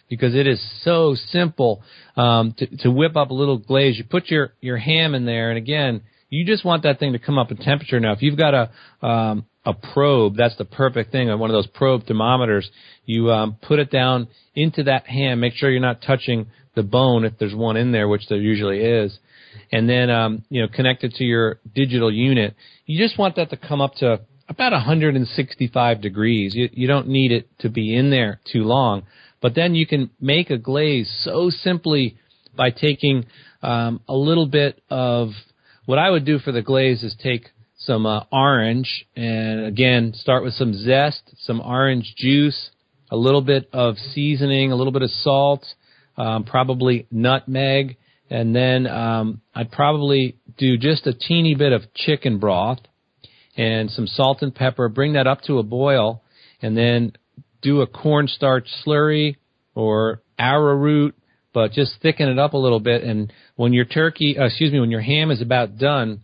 because it is so simple um, to, to whip up a little glaze. You put your your ham in there, and again, you just want that thing to come up in temperature. Now, if you've got a um, a probe, that's the perfect thing. One of those probe thermometers. You um, put it down into that ham. Make sure you're not touching the bone if there's one in there, which there usually is. And then um, you know connect it to your digital unit. You just want that to come up to about 165 degrees. You, you don't need it to be in there too long. But then you can make a glaze so simply by taking um, a little bit of what I would do for the glaze is take some uh, orange and again start with some zest, some orange juice, a little bit of seasoning, a little bit of salt, um, probably nutmeg, and then um, I'd probably do just a teeny bit of chicken broth and some salt and pepper. Bring that up to a boil, and then do a cornstarch slurry or arrowroot, but just thicken it up a little bit. And when your turkey, uh, excuse me, when your ham is about done,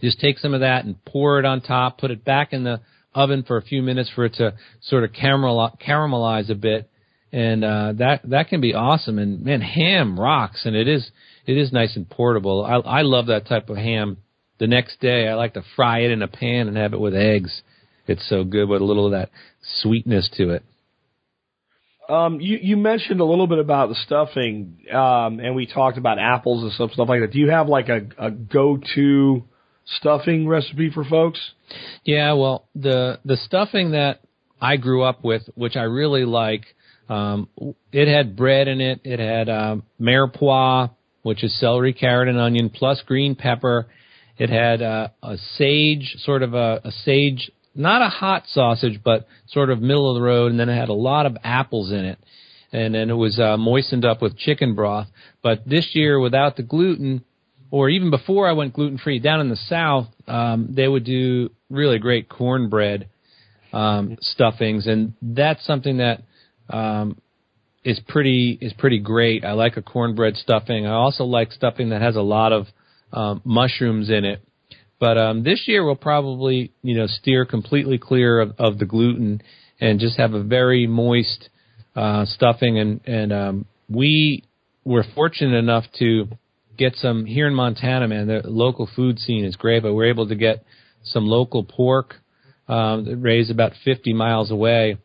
just take some of that and pour it on top. Put it back in the oven for a few minutes for it to sort of caramelize a bit, and uh, that that can be awesome. And man, ham rocks, and it is it is nice and portable. I, I love that type of ham. The next day, I like to fry it in a pan and have it with eggs. It's so good with a little of that sweetness to it. Um, you, you mentioned a little bit about the stuffing, um, and we talked about apples and some stuff like that. Do you have like a, a go-to stuffing recipe for folks? Yeah, well, the the stuffing that I grew up with, which I really like, um, it had bread in it. It had um, mirepoix, which is celery, carrot, and onion, plus green pepper. It had uh, a sage, sort of a, a sage, not a hot sausage, but sort of middle of the road, and then it had a lot of apples in it. And then it was uh, moistened up with chicken broth. But this year, without the gluten, or even before I went gluten free, down in the South, um, they would do really great cornbread um, stuffings, and that's something that um, is pretty is pretty great. I like a cornbread stuffing. I also like stuffing that has a lot of um, mushrooms in it. But um, this year we'll probably you know steer completely clear of, of the gluten and just have a very moist uh, stuffing. And and um, we were fortunate enough to get some here in Montana. Man, the local food scene is great, but we're able to get some local pork um, raised about 50 miles away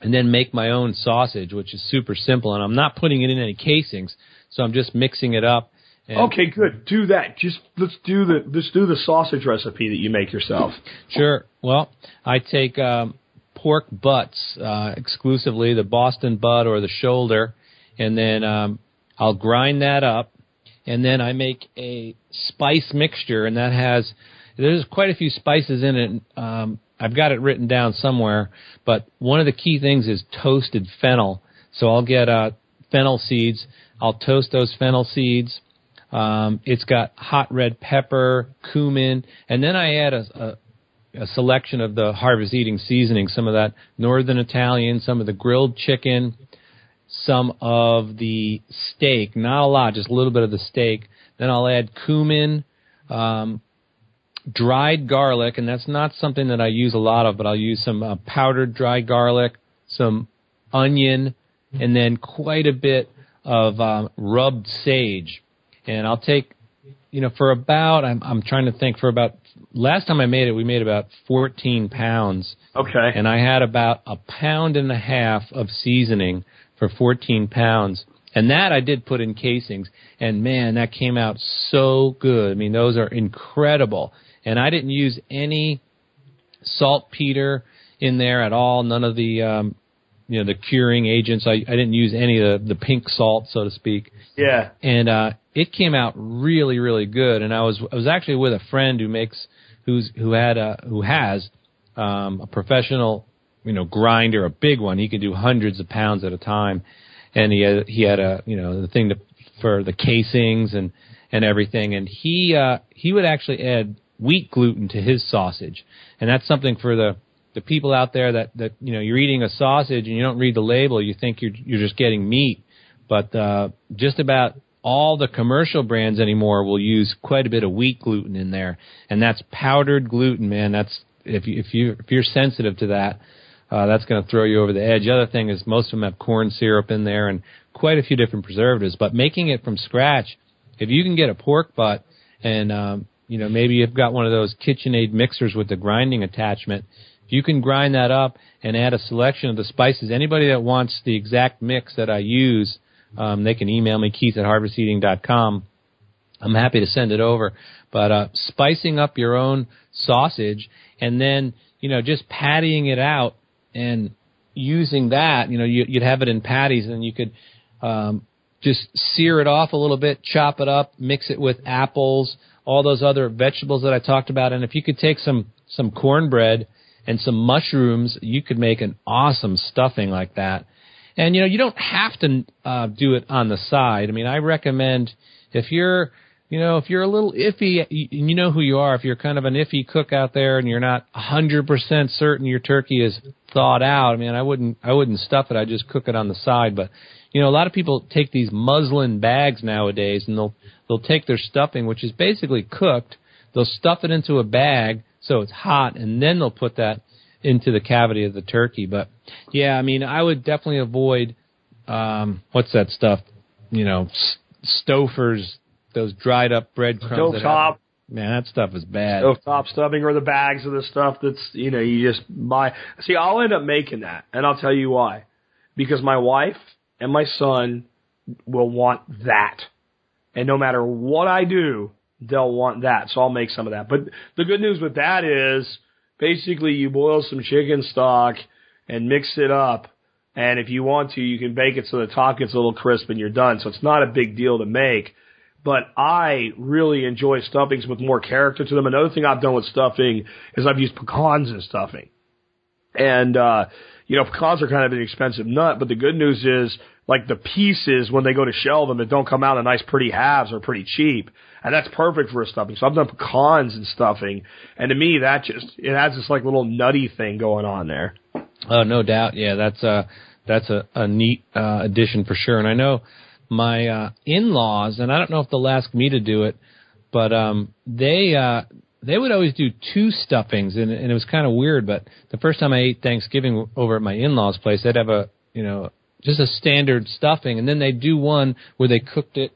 and then make my own sausage, which is super simple. And I'm not putting it in any casings, so I'm just mixing it up. And Okay, good. Do that. Just let's do the let's do the sausage recipe that you make yourself. Sure. Well, I take um, pork butts uh, exclusively, the Boston butt or the shoulder, and then um, I'll grind that up, and then I make a spice mixture, and that has there's quite a few spices in it. Um, I've got it written down somewhere, but one of the key things is toasted fennel. So I'll get uh, fennel seeds. I'll toast those fennel seeds. Um, it's got hot red pepper, cumin, and then I add a, a, a selection of the harvest eating seasoning, some of that northern Italian, some of the grilled chicken, some of the steak, not a lot, just a little bit of the steak. Then I'll add cumin, um, dried garlic, and that's not something that I use a lot of, but I'll use some uh, powdered dried garlic, some onion, and then quite a bit of um, rubbed sage. And I'll take, you know, for about I'm I'm trying to think for about last time I made it, we made about 14 pounds, Okay. and I had about a pound and a half of seasoning for 14 pounds. And that I did put in casings, and man, that came out so good. I mean, those are incredible. And I didn't use any saltpeter in there at all. None of the, um, you know, the curing agents. I, I didn't use any of the, the pink salt, so to speak yeah. and uh, it came out really, really good. And I was I was actually with a friend who makes who's who had a who has um, a professional you know grinder, a big one. He could do hundreds of pounds at a time, and he had he had a you know the thing to for the casings and and everything. And he uh, he would actually add wheat gluten to his sausage, and that's something for the the people out there that that you know you're eating a sausage and you don't read the label, you think you're you're just getting meat but uh, just about all the commercial brands anymore will use quite a bit of wheat gluten in there, and that's powdered gluten, man. That's if you if you if you're sensitive to that, uh, that's going to throw you over the edge. The other thing is most of them have corn syrup in there and quite a few different preservatives. But making it from scratch, if you can get a pork butt and um, you know maybe you've got one of those KitchenAid mixers with the grinding attachment, you can grind that up and add a selection of the spices. Anybody that wants the exact mix that I use um, they can email me, keith at harvesteating.com. I'm happy to send it over. But uh, spicing up your own sausage and then, you know, just pattying it out and using that, you know, you, you'd have it in patties and you could um, just sear it off a little bit, chop it up, mix it with apples, all those other vegetables that I talked about. And if you could take some, some cornbread and some mushrooms, you could make an awesome stuffing like that. And you know, you don't have to uh, do it on the side. I mean, I recommend if you're, you know, if you're a little iffy, you, know who you are. If you're kind of an iffy cook out there and you're not 100% certain your turkey is thawed out, I mean, I wouldn't, I wouldn't stuff it. I just cook it on the side. But you know, a lot of people take these muslin bags nowadays, and they'll they'll take their stuffing, which is basically cooked. They'll stuff it into a bag so it's hot, and then they'll put that into the cavity of the turkey. But yeah, I mean, I would definitely avoid um, what's that stuff? You know, Stouffer's, those dried up breadcrumbs. Top. Man, that stuff is bad. Stove top stuffing or the bags of the stuff that's you know you just buy. See, I'll end up making that, and I'll tell you why. Because my wife and my son will want that, and no matter what I do, they'll want that. So I'll make some of that. But the good news with that is basically you boil some chicken stock and mix it up. And if you want to, you can bake it so the top gets a little crisp and you're done. So it's not a big deal to make. But I really enjoy stuffings with more character to them. Another thing I've done with stuffing is I've used pecans in stuffing. And, uh, you know, pecans are kind of an expensive nut, but the good news is, like the pieces when they go to shell them that don't come out in nice pretty halves are pretty cheap. And that's perfect for a stuffing. So I've done pecans and stuffing. And to me, that just, it has this like little nutty thing going on there. Oh, no doubt. Yeah, that's a that's a, a neat uh, addition for sure. And I know my uh, in-laws, and I don't know if they'll ask me to do it, but um, they uh, they would always do two stuffings, and, and it was kind of weird. But the first time I ate Thanksgiving over at my in-laws' place, they'd have a you know just a standard stuffing, and then they do one where they cooked it,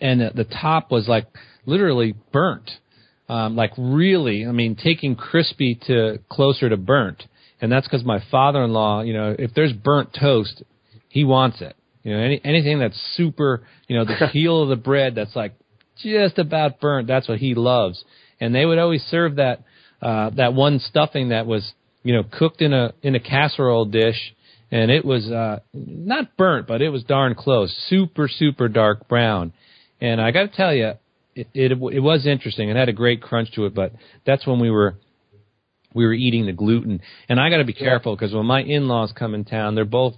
and the top was like literally burnt, um, like really. I mean, taking crispy to closer to burnt and that's because my father-in-law, you know, if there's burnt toast, he wants it. You know, any anything that's super, you know, the heel of the bread that's like just about burnt, that's what he loves. And they would always serve that uh that one stuffing that was, you know, cooked in a in a casserole dish and it was uh not burnt, but it was darn close. Super super dark brown. And I got to tell you, it, it it was interesting. It had a great crunch to it, but that's when we were we were eating the gluten. And I got to be careful because when my in-laws come in town, they're both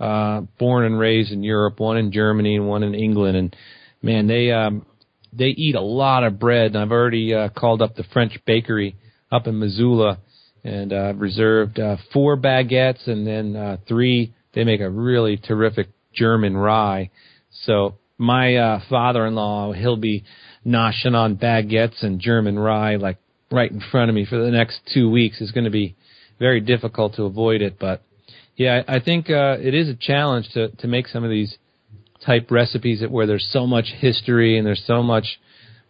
uh born and raised in Europe, one in Germany and one in England and man, they um they eat a lot of bread and I've already uh called up the French bakery up in Missoula and uh reserved uh four baguettes and then uh three they make a really terrific German rye. So my uh father-in-law, he'll be noshing on baguettes and German rye like right in front of me for the next two weeks, it's going to be very difficult to avoid it. But yeah, I, think uh, it is a challenge to to make some of these type recipes where there's so much history and there's so much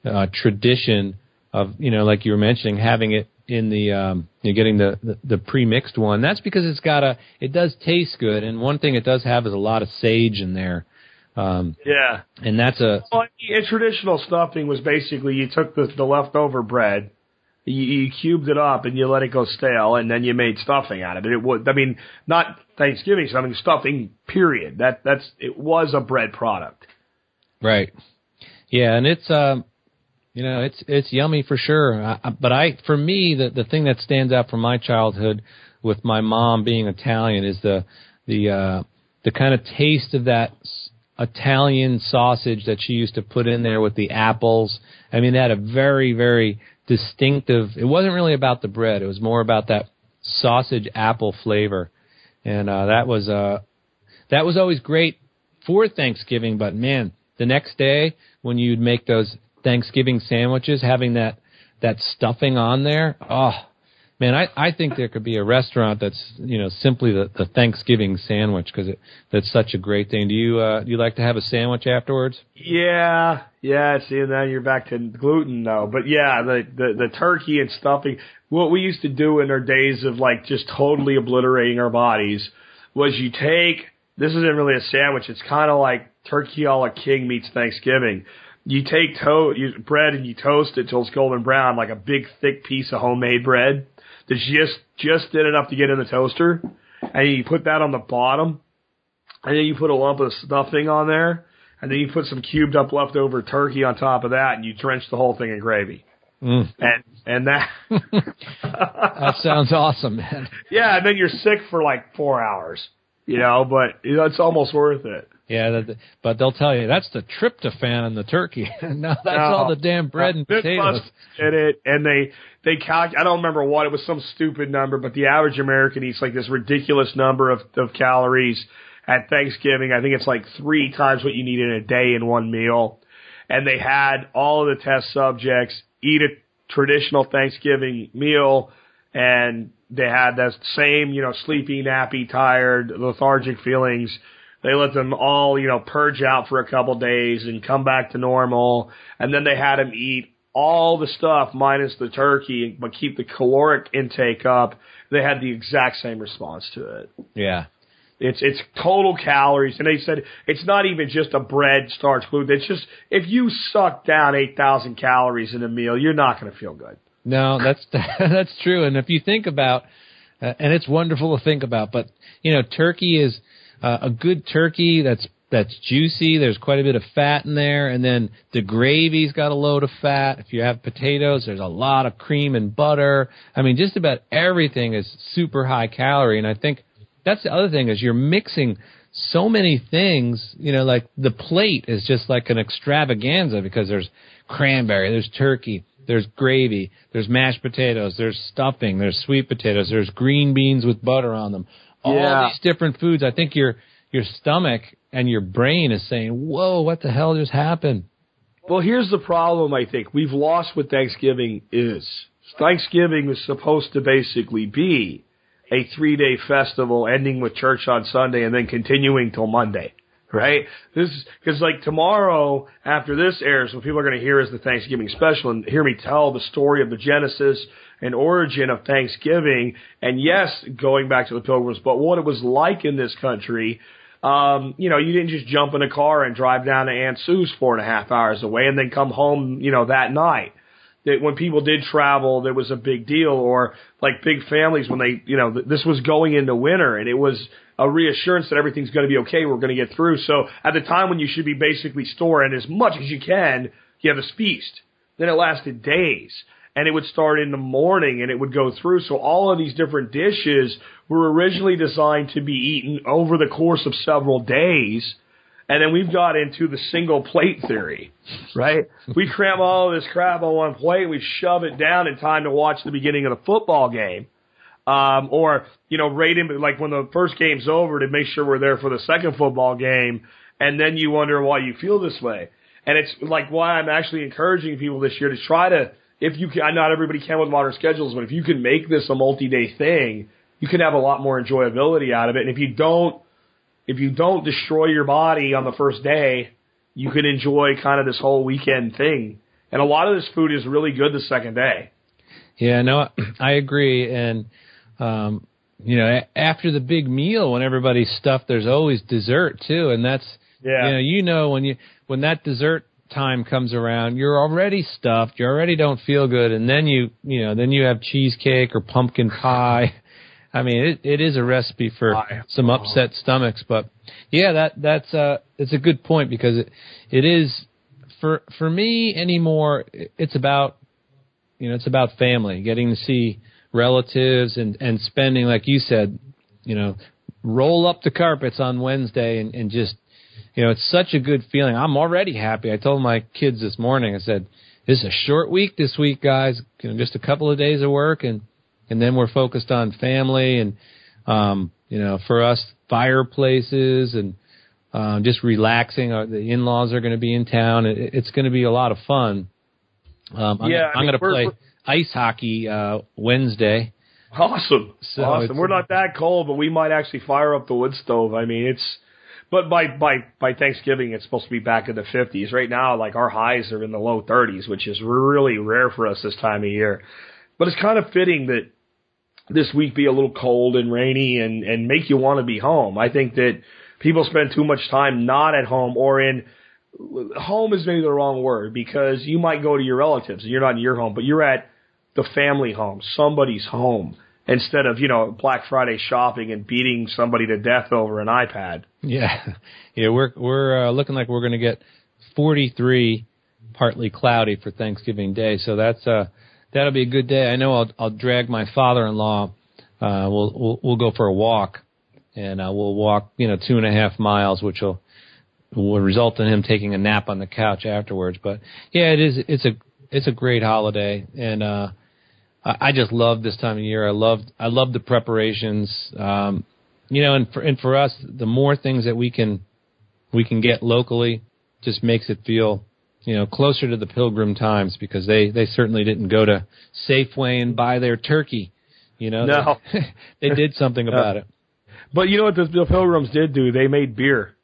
uh, tradition of you know, like you were mentioning, having it in the um, you know, getting the, the the pre-mixed one. That's because it's got a it does taste good, and one thing it does have is a lot of sage in there. Um, Yeah. and that's a Well, a traditional stuffing was basically you took the, the leftover bread, you, you cubed it up, and you let it go stale, and then you made stuffing out of it. It would, I mean, not Thanksgiving stuffing, stuffing. Period. That that's it was a bread product. Right. Yeah, and it's um, you know, it's it's yummy for sure. I, but I, for me, the the thing that stands out from my childhood with my mom being Italian is the the uh, the kind of taste of that Italian sausage that she used to put in there with the apples. I mean, it had a very very distinctive. It wasn't really about the bread. It was more about that sausage apple flavor, and uh, that was uh that was always great for Thanksgiving, but man, the next day when you'd make those Thanksgiving sandwiches, having that that stuffing on there, oh man, I I think there could be a restaurant that's you know simply the, the Thanksgiving sandwich because that's such a great thing. Do you uh, do you like to have a sandwich afterwards? Yeah, yeah. See, now you're back to gluten though. But yeah, the, the the turkey and stuffing. What we used to do in our days of like just totally obliterating our bodies was you take. This isn't really a sandwich. It's kind of like turkey a la king meets Thanksgiving. You take to- you, bread and you toast it till it's golden brown, like a big thick piece of homemade bread that's just just did enough to get in the toaster, and you put that on the bottom, and then you put a lump of stuffing on there, and then you put some cubed up leftover turkey on top of that, and you drench the whole thing in gravy. Mm. And and that That sounds awesome, man. yeah, and then you're sick for like four hours, you know, but you know, it's almost worth it. Yeah, that, but they'll tell you that's the tryptophan in the turkey. no, that's No. all the damn bread and potatoes. Did it, and they they calc. I don't remember what it was, some stupid number, but the average American eats like this ridiculous number of of calories at Thanksgiving. I think it's like three times what you need in a day in one meal. And they had all of the test subjects eat a traditional Thanksgiving meal, and they had that same, you know, sleepy, nappy, tired, lethargic feelings. They let them all, you know, purge out for a couple days and come back to normal. And then they had them eat all the stuff minus the turkey, but keep the caloric intake up. They had the exact same response to it. Yeah. It's it's total calories, and they said it's not even just a bread starch gluten. It's just if you suck down eight thousand calories in a meal, you're not going to feel good. No, that's that's true. And if you think about, uh, and it's wonderful to think about, but you know, turkey is uh, a good turkey that's that's juicy. There's quite a bit of fat in there, and then the gravy's got a load of fat. If you have potatoes, there's a lot of cream and butter. I mean, just about everything is super high calorie, and I think that's the other thing is you're mixing so many things. You know, like the plate is just like an extravaganza because there's cranberry, there's turkey, there's gravy, there's mashed potatoes, there's stuffing, there's sweet potatoes, there's green beans with butter on them. All these different foods. I think your your stomach and your brain is saying, "Whoa, what the hell just happened?" Well, here's the problem. I think we've lost what Thanksgiving is. Thanksgiving was supposed to basically be a three day festival ending with church on Sunday and then continuing till Monday. Right? This is, cause like tomorrow after this airs, what people are going to hear is the Thanksgiving special and hear me tell the story of the Genesis and origin of Thanksgiving. And yes, going back to the pilgrims, but what it was like in this country. Um, you know, you didn't just jump in a car and drive down to Aunt Sue's four and a half hours away and then come home, you know, that night that when people did travel, there was a big deal, or like big families when they, you know, th- this was going into winter, and it was a reassurance that everything's going to be okay. We're going to get through. So at the time when you should be basically storing as much as you can, you have this feast. Then it lasted days, and it would start in the morning, and it would go through. So all of these different dishes were originally designed to be eaten over the course of several days. And then we've got into the single plate theory, right? we cram all of this crap on one plate, we shove it down in time to watch the beginning of the football game. Um, or, you know, right in, like when the first game's over to make sure we're there for the second football game. And then you wonder why you feel this way. And it's like why I'm actually encouraging people this year to try to if you can, not everybody can with modern schedules, but if you can make this a multi-day thing, you can have a lot more enjoyability out of it. And if you don't, if you don't destroy your body on the first day, you can enjoy kind of this whole weekend thing. And a lot of this food is really good the second day. Yeah, no, I agree. And, um, you know, after the big meal, when everybody's stuffed, there's always dessert too. And that's, Yeah. you know, you know, when you, when that dessert time comes around, you're already stuffed. You already don't feel good. And then you, you know, then you have cheesecake or pumpkin pie. I mean, it, it is a recipe for Pie. some upset stomachs, but yeah, that, that's, uh, it's a good point because it, it is for, for me anymore, it's about, you know, it's about family, getting to see relatives and, and spending, like you said, you know, roll up the carpets on Wednesday and, and just, you know, it's such a good feeling. I'm already happy. I told my kids this morning, I said, this is a short week this week, guys, you know, just a couple of days of work and, and then we're focused on family and, um, you know, for us, fireplaces and, um, just relaxing. Uh, the in-laws are going to be in town. It, it's going to be a lot of fun. Um, I'm, Yeah, I'm going to play ice hockey uh, Wednesday. Awesome. So awesome. We're not that cold, but we might actually fire up the wood stove. I mean, it's, but by, by, by Thanksgiving, it's supposed to be back in the 50s. Right now, like our highs are in the low 30s, which is really rare for us this time of year. But it's kind of fitting that this week be a little cold and rainy and, and make you want to be home. I think that people spend too much time not at home or in, home is maybe the wrong word because you might go to your relatives and you're not in your home, but you're at the family home, somebody's home, instead of, you know, Black Friday shopping and beating somebody to death over an iPad. Yeah, yeah, we're we're uh, looking like we're going to get 43, partly cloudy for Thanksgiving Day. So that's uh that'll be a good day. I know I'll I'll drag my father-in-law. Uh, we'll we'll we'll go for a walk, and uh, we'll walk you know two and a half miles, which will will result in him taking a nap on the couch afterwards. But yeah, it is it's a it's a great holiday, and uh, I I just love this time of year. I love I love the preparations. Um, you know, and for and for us, the more things that we can we can get locally just makes it feel you know closer to the pilgrim times because they they certainly didn't go to Safeway and buy their turkey. You know, No. they, they did something uh, about it. But you know what the, the Pilgrims did do? They made beer.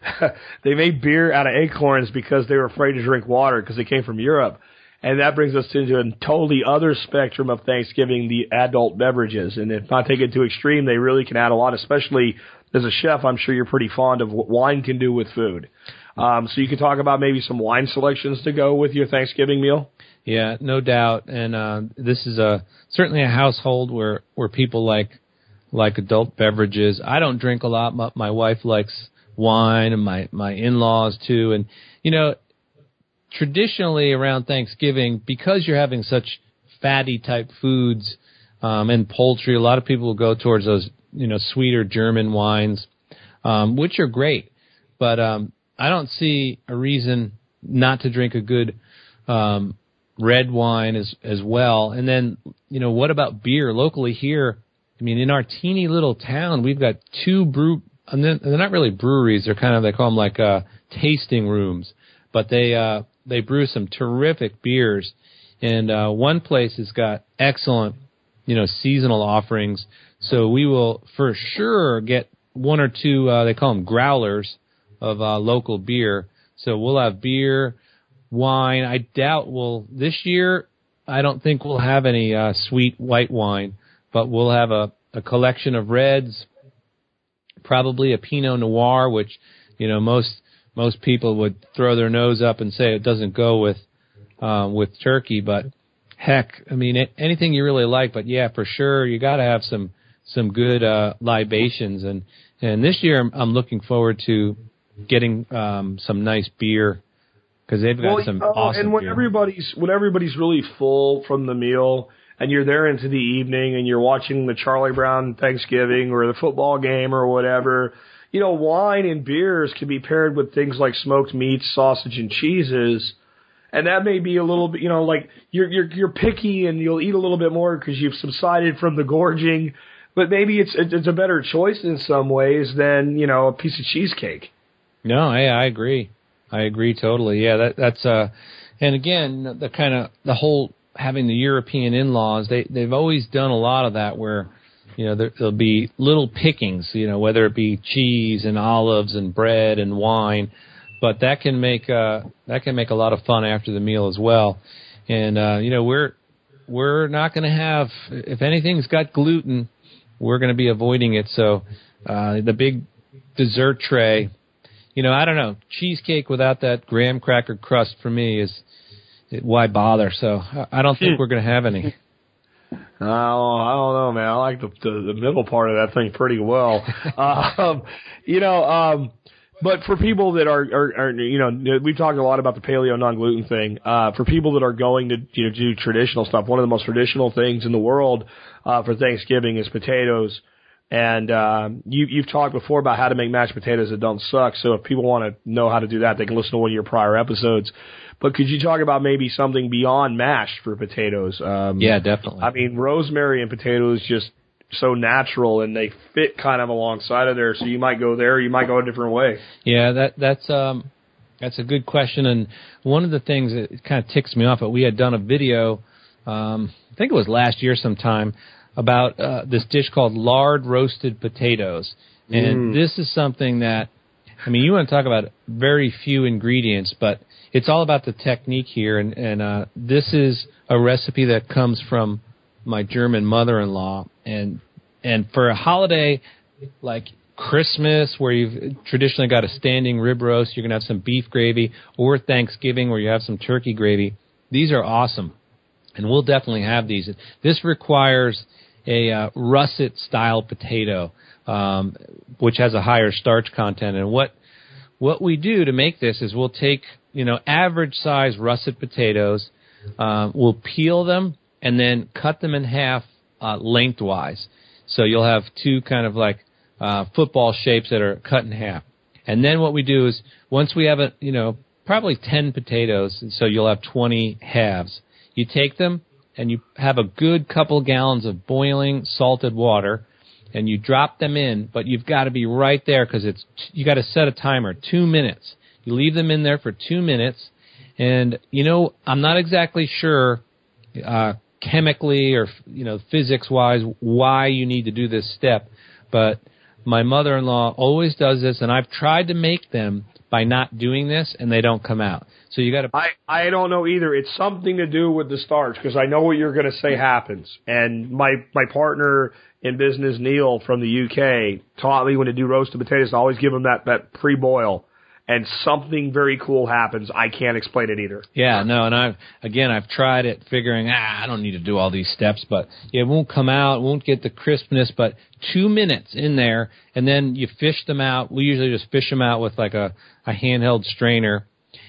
they made beer out of acorns because they were afraid to drink water because they came from Europe. And that brings us into a totally other spectrum of Thanksgiving, the adult beverages. And if not take it too extreme, they really can add a lot, especially as a chef, I'm sure you're pretty fond of what wine can do with food. Um, so you can talk about maybe some wine selections to go with your Thanksgiving meal. Yeah, no doubt. And uh, this is a certainly a household where where people like like adult beverages. I don't drink a lot. My, my wife likes wine, and my my in-laws too. And you know, traditionally around Thanksgiving, because you're having such fatty type foods um, and poultry, a lot of people will go towards those you know sweeter German wines, um, which are great. But um, I don't see a reason not to drink a good um, red wine as as well. And then you know what about beer locally here? I mean, in our teeny little town, we've got two brew. And they're not really breweries; they're kind of they call them like uh, tasting rooms. But they uh, they brew some terrific beers, and uh, one place has got excellent, you know, seasonal offerings. So we will for sure get one or two. Uh, they call them growlers of uh, local beer. So we'll have beer, wine. I doubt we'll this year. I don't think we'll have any uh, sweet white wine, but we'll have a, a collection of reds, probably a Pinot Noir, which you know most most people would throw their nose up and say it doesn't go with um, with turkey, but heck, I mean a- anything you really like. But yeah, for sure you got to have some some good uh, libations, and and this year I'm, I'm looking forward to getting um, some nice beer because they've got well, some you awesome and when beer. everybody's when everybody's really full from the meal and you're there into the evening and you're watching the Charlie Brown Thanksgiving or the football game or whatever, you know, wine and beers can be paired with things like smoked meats, sausage and cheeses. And that may be a little bit, you know, like you're you're you're picky and you'll eat a little bit more because you've subsided from the gorging, but maybe it's it's a better choice in some ways than you know a piece of cheesecake. No, I I agree. I agree totally. Yeah, that that's uh And again, the kind of the whole having the European in-laws, they they've always done a lot of that where you know there, there'll be little pickings, you know, whether it be cheese and olives and bread and wine, but that can make uh that can make a lot of fun after the meal as well. And uh you know, we're we're not going to have if anything's got gluten, we're going to be avoiding it. So uh the big dessert tray you know, I don't know. Cheesecake without that graham cracker crust for me is why bother? So I don't think we're going to have any. Oh, I don't know, man. I like the, the the middle part of that thing pretty well. um, you know, um, but for people that are, are, are, you know, we've talked a lot about the paleo non gluten thing. Uh, for people that are going to, you know, do traditional stuff, one of the most traditional things in the world uh, for Thanksgiving is potatoes. And um, you, you've talked before about how to make mashed potatoes that don't suck. So if people want to know how to do that, they can listen to one of your prior episodes. But could you talk about maybe something beyond mashed for potatoes? Um, yeah, definitely. I mean, rosemary and potatoes just so natural and they fit kind of alongside of there. So you might go there, you might go a different way. Yeah, that that's um that's a good question. And one of the things that kind of ticks me off, but we had done a video, um, I think it was last year sometime, about uh, this dish called lard roasted potatoes. And mm. this is something that, I mean, you want to talk about very few ingredients, but it's all about the technique here. And, and uh, this is a recipe that comes from my German mother-in-law. And and for a holiday like Christmas, where you've traditionally got a standing rib roast, you're gonna have some beef gravy, or Thanksgiving, where you have some turkey gravy. These are awesome, and we'll definitely have these. This requires a uh, russet style potato, um, which has a higher starch content. And what what we do to make this is we'll take you know average size russet potatoes, uh, we'll peel them and then cut them in half uh, lengthwise. So you'll have two kind of like uh, football shapes that are cut in half. And then what we do is once we have a you know probably 10 potatoes, so you'll have 20 halves. You take them and you have a good couple gallons of boiling salted water and you drop them in, but you've got to be right there because it's you got to set a timer, two minutes. You leave them in there for two minutes, and you know I'm not exactly sure uh, chemically or you know physics wise why you need to do this step, but my mother-in-law always does this, and I've tried to make them by not doing this, and they don't come out. So you got to. I I don't know either. It's something to do with the starch because I know what you're going to say happens. And my my partner in business, Neil from the UK, taught me when to do roasted potatoes. I always give them that that pre boil. And something very cool happens. I can't explain it either. Yeah, no, and I've again I've tried it, figuring ah I don't need to do all these steps, but it won't come out, it won't get the crispness. But two minutes in there, and then you fish them out. We usually just fish them out with like a a handheld strainer,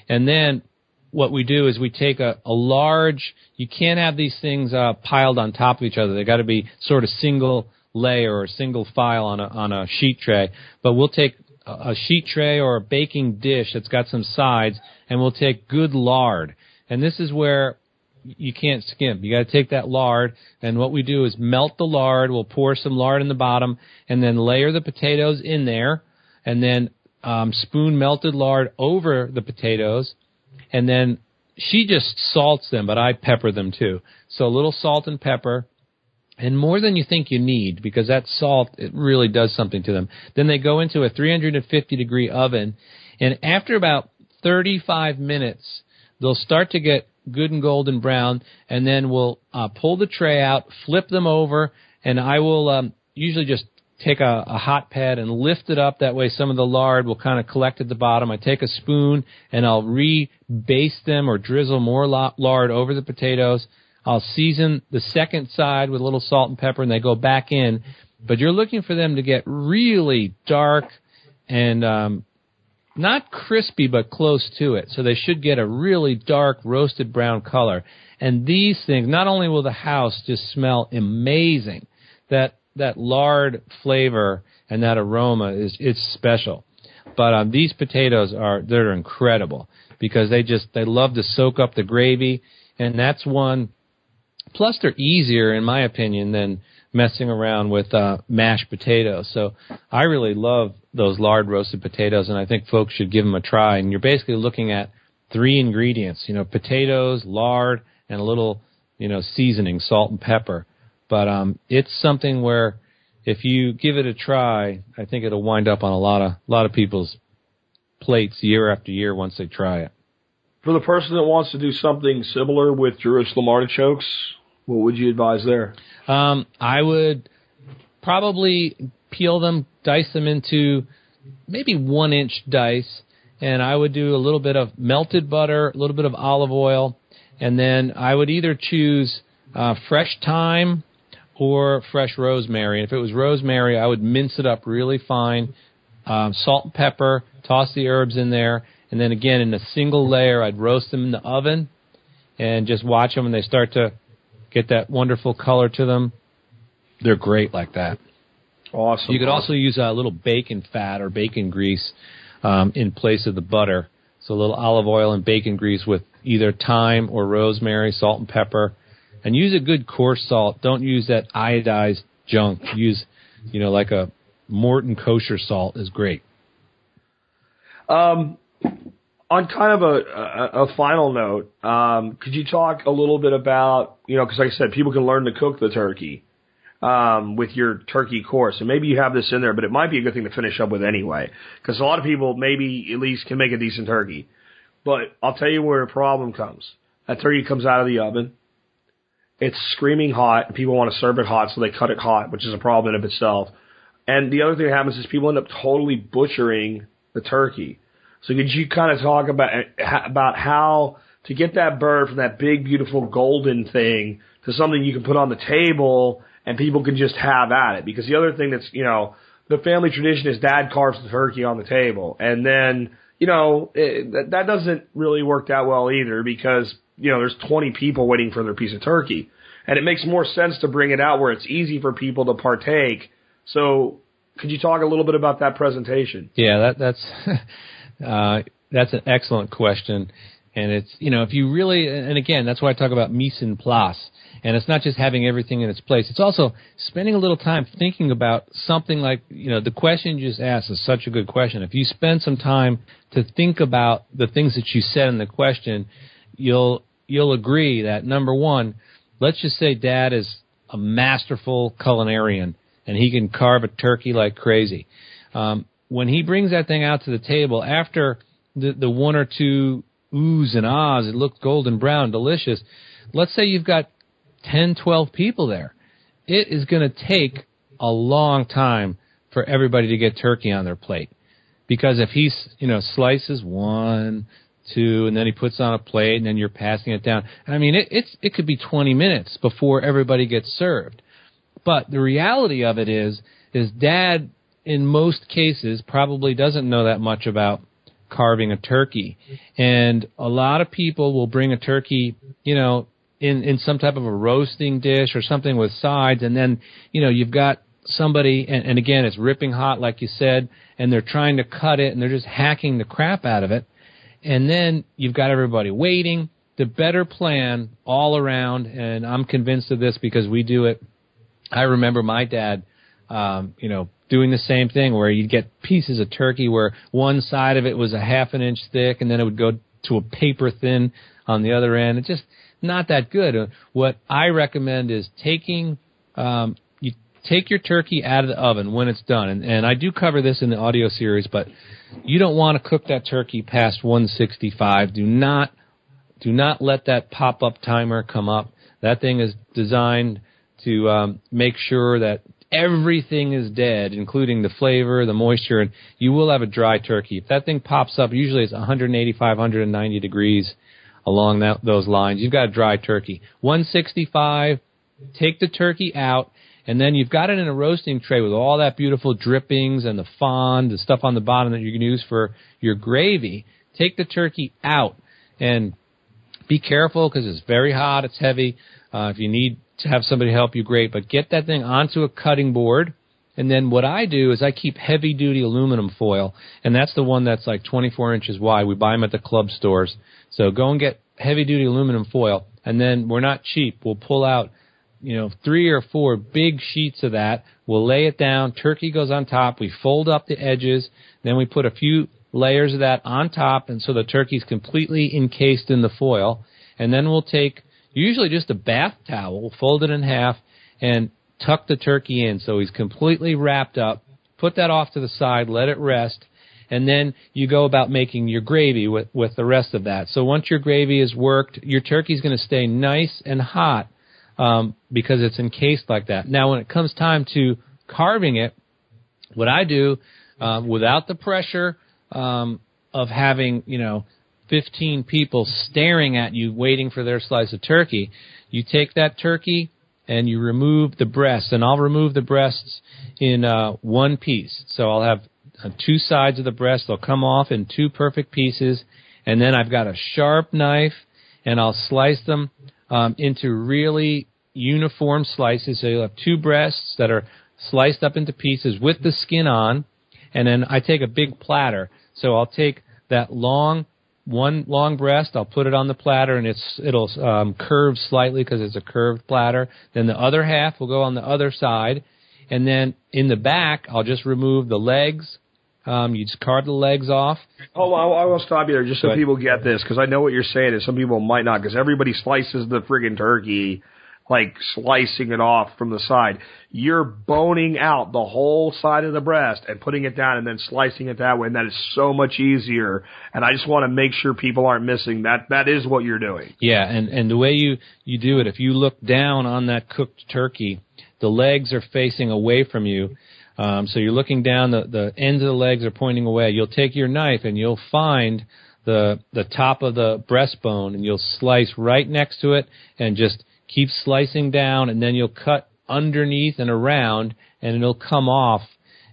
and then what we do is we take a, a large, you can't have these things uh, piled on top of each other. They got to be sort of single layer or single file on a, on a sheet tray. But we'll take a sheet tray or a baking dish that's got some sides and we'll take good lard. And this is where you can't skimp. You got to take that lard, and what we do is melt the lard. We'll pour some lard in the bottom, and then layer the potatoes in there, and then um, spoon melted lard over the potatoes, and then she just salts them, but I pepper them too. So a little salt and pepper, and more than you think you need because that salt it really does something to them. Then they go into a 350 degree oven, and after about 35 minutes, they'll start to get good and golden brown, and then we'll uh, pull the tray out, flip them over, and I will um, usually just take a, a hot pad and lift it up. That way, some of the lard will kind of collect at the bottom. I take a spoon and I'll re-baste them or drizzle more lard over the potatoes. I'll season the second side with a little salt and pepper, and they go back in. But you're looking for them to get really dark and um, not crispy, but close to it. So they should get a really dark roasted brown color. And these things, not only will the house just smell amazing, that that lard flavor and that aroma is it's special. But um, these potatoes are they're incredible because they just they love to soak up the gravy, and that's one. Plus, they're easier in my opinion than messing around with uh, mashed potatoes. So I really love those lard roasted potatoes, and I think folks should give them a try. And you're basically looking at three ingredients, you know, potatoes, lard, and a little, you know, seasoning, salt and pepper. But um, it's something where if you give it a try, I think it'll wind up on a lot of lot of people's plates year after year once they try it. For the person that wants to do something similar with Jerusalem artichokes, what would you advise there? Um, I would probably peel them, dice them into maybe one inch dice, and I would do a little bit of melted butter, a little bit of olive oil, and then I would either choose uh, fresh thyme or fresh rosemary. And if it was rosemary, I would mince it up really fine, um, salt and pepper, toss the herbs in there, and then again in a single layer, I'd roast them in the oven and just watch them when they start to get that wonderful color to them. They're great like that. Awesome. You could also use a little bacon fat or bacon grease um, in place of the butter. So a little olive oil and bacon grease with either thyme or rosemary, salt and pepper, and use a good coarse salt. Don't use that iodized junk. Use, you know, like a Morton kosher salt is great. Um, on kind of a, a, a final note, um, could you talk a little bit about, you know, because like I said, people can learn to cook the turkey um, with your turkey course, and maybe you have this in there, but it might be a good thing to finish up with anyway, because a lot of people maybe at least can make a decent turkey. But I'll tell you where the problem comes. That turkey comes out of the oven. It's screaming hot, and people want to serve it hot, so they cut it hot, which is a problem in of itself. And the other thing that happens is people end up totally butchering the turkey. So could you kind of talk about eh, about how to get that bird from that big, beautiful golden thing to something you can put on the table and people can just have at it? Because the other thing that's you know the family tradition is dad carves the turkey on the table, and then you know it, that, that doesn't really work that well either because you know there's 20 people waiting for their piece of turkey, and it makes more sense to bring it out where it's easy for people to partake. So could you talk a little bit about that presentation? Yeah, that, that's uh, that's an excellent question, and it's you know if you really and again that's why I talk about mise en place, and it's not just having everything in its place. It's also spending a little time thinking about something like you know the question you just asked is such a good question. If you spend some time to think about the things that you said in the question, you'll you'll agree that number one, let's just say Dad is a masterful culinarian and he can carve a turkey like crazy. Um, when he brings that thing out to the table after the, the one or two oohs and ahs, it looks golden brown, delicious. Let's say you've got 10, 12 people there. It is going to take a long time for everybody to get turkey on their plate. Because if he, you know, slices one, two, and then he puts on a plate, and then you're passing it down. I mean, it, it's it could be 20 minutes before everybody gets served. But the reality of it is, is Dad, in most cases, probably doesn't know that much about carving a turkey, and a lot of people will bring a turkey, you know, in in some type of a roasting dish or something with sides, and then you know you've got somebody, and, and again, it's ripping hot, like you said, and they're trying to cut it, and they're just hacking the crap out of it, and then you've got everybody waiting. The better plan all around, and I'm convinced of this because we do it I remember my dad, um, you know, doing the same thing where you'd get pieces of turkey where one side of it was a half an inch thick and then it would go to a paper thin on the other end. It's just not that good. Uh, what I recommend is taking, um, take your turkey out of the oven when it's done. And, and I do cover this in the audio series, but you don't want to cook that turkey past 165. Do not, do not let that pop up timer come up. That thing is designed to um, make sure that everything is dead, including the flavor, the moisture, and you will have a dry turkey. If that thing pops up, usually it's 185, 190 degrees along that, those lines. You've got a dry turkey. 165, take the turkey out, and then you've got it in a roasting tray with all that beautiful drippings and the fond, the stuff on the bottom that you can use for your gravy. Take the turkey out and be careful because it's very hot, it's heavy. Uh, if you need to have somebody help you, great. But get that thing onto a cutting board. And then what I do is I keep heavy duty aluminum foil, and that's the one that's like 24 inches wide. We buy them at the club stores. So go and get heavy duty aluminum foil, and then we're not cheap. We'll pull out, you know, three or four big sheets of that. We'll lay it down. Turkey goes on top. We fold up the edges. Then we put a few layers of that on top, and so the turkey's completely encased in the foil. And then we'll take usually just a bath towel, fold it in half, and tuck the turkey in so he's completely wrapped up. Put that off to the side, let it rest, and then you go about making your gravy with, with the rest of that. So once your gravy is worked, your turkey's going to stay nice and hot um, because it's encased like that. Now, when it comes time to carving it, what I do uh, without the pressure um, of having you know 15 people staring at you waiting for their slice of turkey, you take that turkey and you remove the breast, and I'll remove the breasts in uh, one piece. So I'll have uh, two sides of the breast; they'll come off in two perfect pieces, and then I've got a sharp knife, and I'll slice them um, into really uniform slices. So you'll have two breasts that are sliced up into pieces with the skin on, and then I take a big platter. So I'll take that long one long breast. I'll put it on the platter, and it's it'll um, curve slightly because it's a curved platter. Then the other half will go on the other side, and then in the back, I'll just remove the legs. Um, you just carve the legs off. Oh, I, I will stop you there just so people get this because I know what you're saying, and some people might not because everybody slices the friggin' turkey like slicing it off from the side. You're boning out the whole side of the breast and putting it down and then slicing it that way. And that is so much easier. And I just want to make sure people aren't missing that. That is what you're doing. Yeah. And, and the way you, you do it, if you look down on that cooked turkey, the legs are facing away from you. Um, so you're looking down, the, the ends of the legs are pointing away. You'll take your knife and you'll find the, the top of the breastbone and you'll slice right next to it and just keep slicing down, and then you'll cut underneath and around, and it'll come off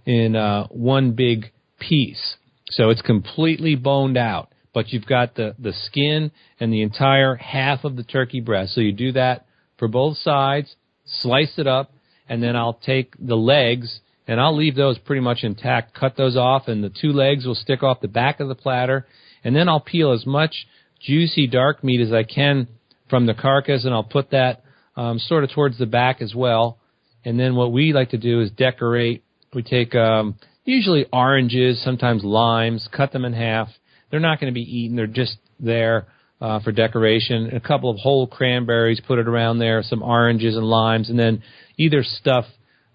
in uh, one big piece. So it's completely boned out, but you've got the, the skin and the entire half of the turkey breast. So you do that for both sides, slice it up, and then I'll take the legs and I'll leave those pretty much intact, cut those off, and the two legs will stick off the back of the platter, and then I'll peel as much juicy dark meat as I can from the carcass, and I'll put that um, sort of towards the back as well. And then what we like to do is decorate. We take um, usually oranges, sometimes limes, cut them in half. They're not going to be eaten; they're just there uh, for decoration. A couple of whole cranberries, put it around there. Some oranges and limes, and then either stuff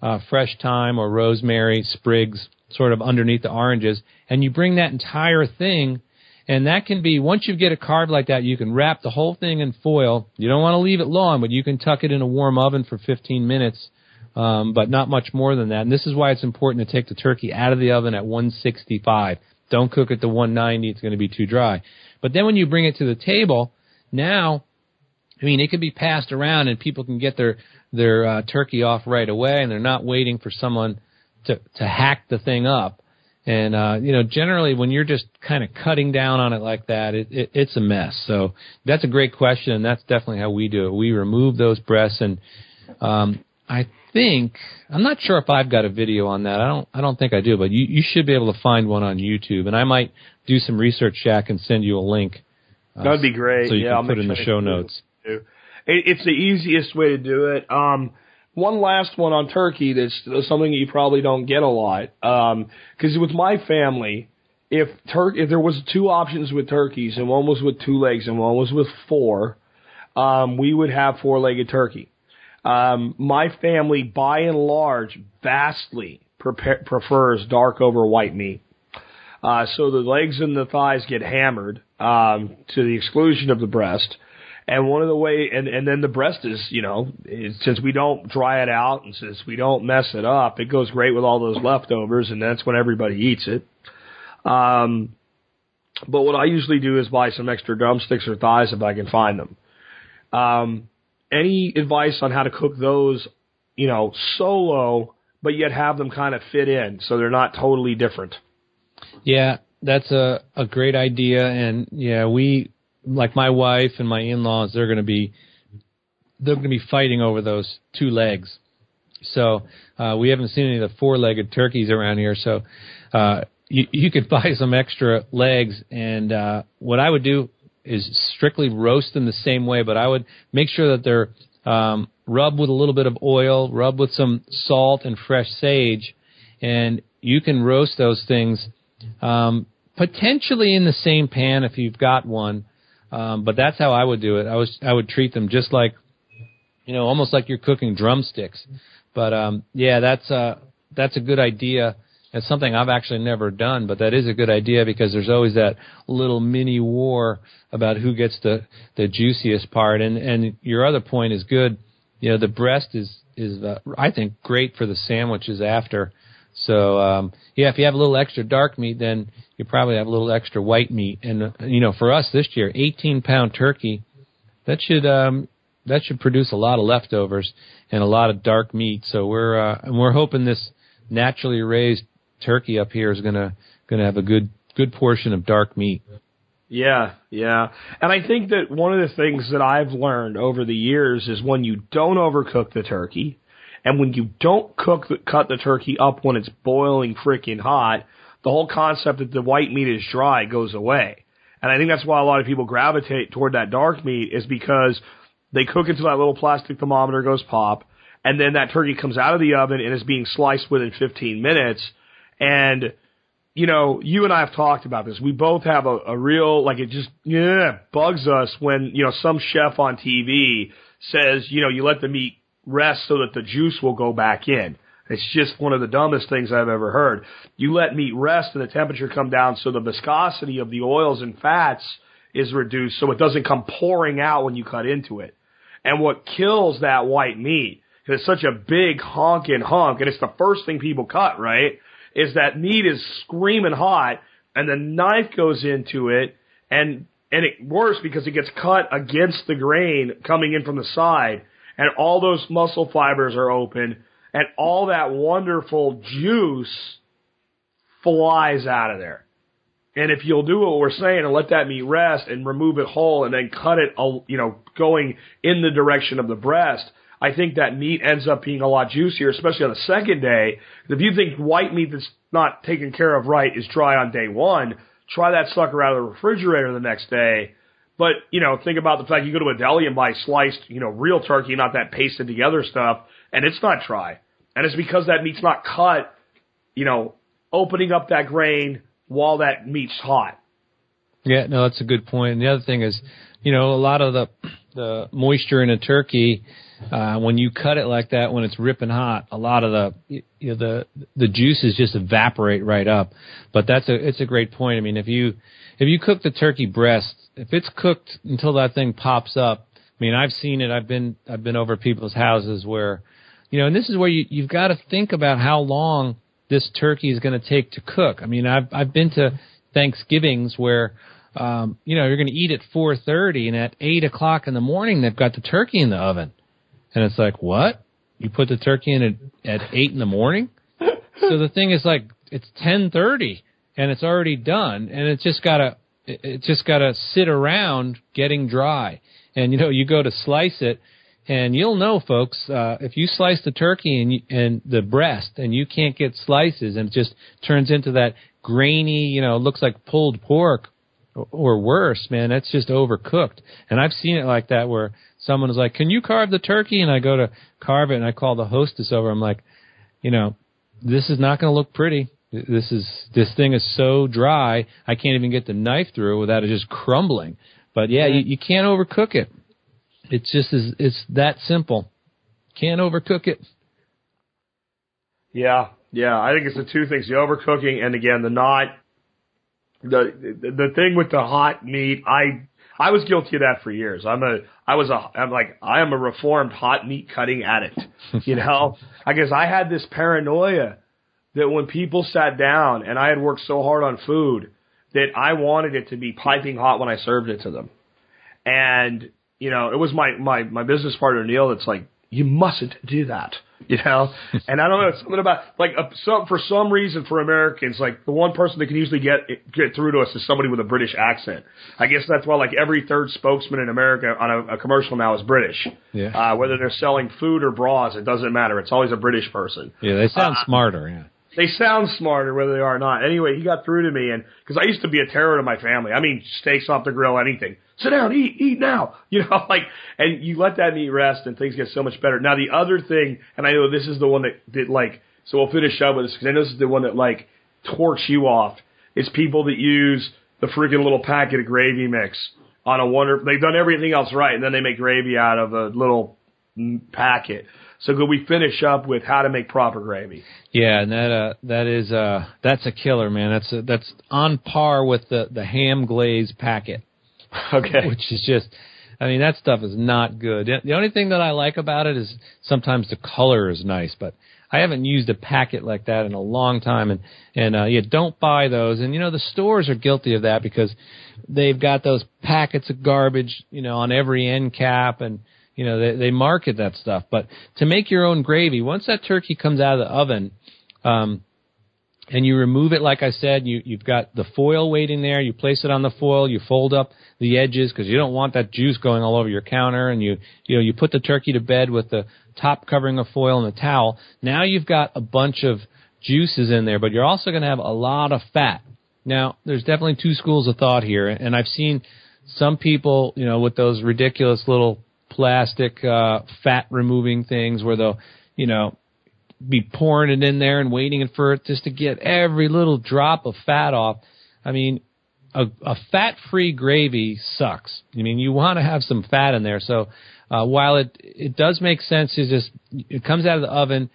uh, fresh thyme or rosemary sprigs sort of underneath the oranges, and you bring that entire thing and that can be, once you get a carved like that, you can wrap the whole thing in foil. You don't want to leave it long, but you can tuck it in a warm oven for 15 minutes, um, but not much more than that. And this is why it's important to take the turkey out of the oven at 165. Don't cook it to 190. It's going to be too dry. But then when you bring it to the table, now, I mean, it can be passed around and people can get their, their uh, turkey off right away and they're not waiting for someone to, to hack the thing up. And uh, you know, generally when you're just kind of cutting down on it like that, it, it, it's a mess. So that's a great question, and that's definitely how we do it. We remove those breasts, and um, I think I'm not sure if I've got a video on that. I don't I don't think I do, but you you should be able to find one on YouTube, and I might do some research, Jack, and send you a link. Uh, That'd be great. So you yeah, can I'll put in the show notes. It, it's the easiest way to do it. Um, one last one on turkey that's something you probably don't get a lot. Because um, with my family, if tur- if there was two options with turkeys and one was with two legs and one was with four, um, we would have four-legged turkey. Um, my family, by and large, vastly pre- prefers dark over white meat. Uh, so the legs and the thighs get hammered um, to the exclusion of the breast. And one of the way, and, and then the breast is, you know, is, since we don't dry it out and since we don't mess it up, it goes great with all those leftovers and that's when everybody eats it. Um, but what I usually do is buy some extra drumsticks or thighs if I can find them. Um, any advice on how to cook those, you know, solo, but yet have them kind of fit in so they're not totally different? Yeah, that's a, a great idea. And yeah, we, like my wife and my in-laws, they're going to be they're going to be fighting over those two legs. So uh, we haven't seen any of the four-legged turkeys around here. So uh, you you could buy some extra legs, and uh, what I would do is strictly roast them the same way, but I would make sure that they're um, rubbed with a little bit of oil, rubbed with some salt and fresh sage, and you can roast those things um, potentially in the same pan if you've got one. Um, but that's how I would do it. I was I would treat them just like, you know, almost like you're cooking drumsticks. But um, yeah, that's uh that's a good idea. It's something I've actually never done, but that is a good idea because there's always that little mini war about who gets the the juiciest part. And and your other point is good. You know, the breast is is uh, I think great for the sandwiches after. So um, yeah, if you have a little extra dark meat, then you probably have a little extra white meat. And uh, you know, for us this year, 18 pound turkey, that should um, that should produce a lot of leftovers and a lot of dark meat. So we're uh, and we're hoping this naturally raised turkey up here is gonna gonna have a good good portion of dark meat. Yeah, yeah. And I think that one of the things that I've learned over the years is when you don't overcook the turkey and when you don't cook the, cut the turkey up when it's boiling freaking hot, the whole concept that the white meat is dry goes away. And I think that's why a lot of people gravitate toward that dark meat is because they cook until that little plastic thermometer goes pop and then that turkey comes out of the oven and is being sliced within 15 minutes and you know, you and I have talked about this. We both have a, a real, like it just, yeah, bugs us when, you know, some chef on TV says, you know, you let the meat rest so that the juice will go back in. It's just one of the dumbest things I've ever heard. You let meat rest and the temperature come down so the viscosity of the oils and fats is reduced so it doesn't come pouring out when you cut into it. And what kills that white meat, because it's such a big honking hunk, and it's the first thing people cut, right? is that meat is screaming hot and the knife goes into it and and it worse because it gets cut against the grain coming in from the side and all those muscle fibers are open and all that wonderful juice flies out of there. And if you'll do what we're saying and let that meat rest and remove it whole and then cut it, uh, you know, going in the direction of the breast, I think that meat ends up being a lot juicier, especially on the second day. If you think white meat that's not taken care of right is dry on day one, try that sucker out of the refrigerator the next day. But, you know, think about the fact you go to a deli and buy sliced, you know, real turkey, not that pasted together stuff, and it's not dry. And it's because that meat's not cut, you know, opening up that grain while that meat's hot. Yeah, no, that's a good point. And the other thing is, you know, a lot of the the moisture in a turkey uh, when you cut it like that, when it's ripping hot, a lot of the you know, the the juices just evaporate right up. But that's a it's a great point. I mean, if you if you cook the turkey breast, if it's cooked until that thing pops up, I mean, I've seen it. I've been I've been over people's houses where, you know, and this is where you you've got to think about how long this turkey is going to take to cook. I mean, I've I've been to Thanksgivings where um, you know, you're going to eat at 4:30, and at 8 o'clock in the morning, they've got the turkey in the oven. And it's like, what? You put the turkey in at, at eight in the morning? so the thing is like, it's 1030 and it's already done and it's just gotta, it just gotta sit around getting dry. And you know, you go to slice it and you'll know folks, uh, if you slice the turkey and, you, and the breast and you can't get slices and it just turns into that grainy, you know, looks like pulled pork or worse, man, that's just overcooked. And I've seen it like that where someone is like, "Can you carve the turkey?" And I go to carve it, and I call the hostess over. I'm like, you know, this is not going to look pretty. This is this thing is so dry, I can't even get the knife through without it just crumbling. But yeah, you, you can't overcook it. It's just as it's that simple. Can't overcook it. Yeah, yeah. I think it's the two things: the overcooking, and again, the not the the thing with the hot meat. I I was guilty of that for years. I'm a, I was a, I'm like, I am a reformed hot meat cutting addict. You know, I guess I had this paranoia that when people sat down and I had worked so hard on food that I wanted it to be piping hot when I served it to them. And, you know, it was my, my, my business partner Neil that's like, you mustn't do that you know. and I don't know something about like a, some for some reason for Americans, like the one person that can usually get get through to us is somebody with a British accent. I guess that's why like every third spokesman in America on a, a commercial now is British. Yeah. Uh, whether they're selling food or bras, it doesn't matter. It's always a British person. Yeah, they sound uh, smarter. Yeah they sound smarter whether they are or not. Anyway, he got through to me, and because I used to be a terror to my family. I mean, steaks off the grill, anything. Sit down, eat, eat now. You know, like, and you let that meat rest, and things get so much better. Now, the other thing, and I know this is the one that that like, so we'll finish up with this because I know this is the one that like torques you off. It's people that use the freaking little packet of gravy mix on a wonder. They've done everything else right, and then they make gravy out of a little packet. So could we finish up with how to make proper gravy? Yeah, and that uh that is uh that's a killer, man. That's a, that's on par with the the ham glaze packet. Okay. Which is just I mean that stuff is not good. The only thing that I like about it is sometimes the color is nice, but I haven't used a packet like that in a long time and and uh yeah, don't buy those. And you know the stores are guilty of that because they've got those packets of garbage, you know, on every end cap and you know, they, they market that stuff. But to make your own gravy, once that turkey comes out of the oven, um, and you remove it, like I said, you, you've got the foil waiting there. You place it on the foil. You fold up the edges because you don't want that juice going all over your counter. And you, you know, you put the turkey to bed with the top covering of foil and the towel. Now you've got a bunch of juices in there, but you're also going to have a lot of fat. Now, there's definitely two schools of thought here, and I've seen some people, you know, with those ridiculous little plastic uh, fat removing things where they'll, you know, be pouring it in there and waiting for it just to get every little drop of fat off. I mean, a, a fat-free gravy sucks. I mean, you want to have some fat in there. So uh, while it it does make sense to just it comes out of the oven,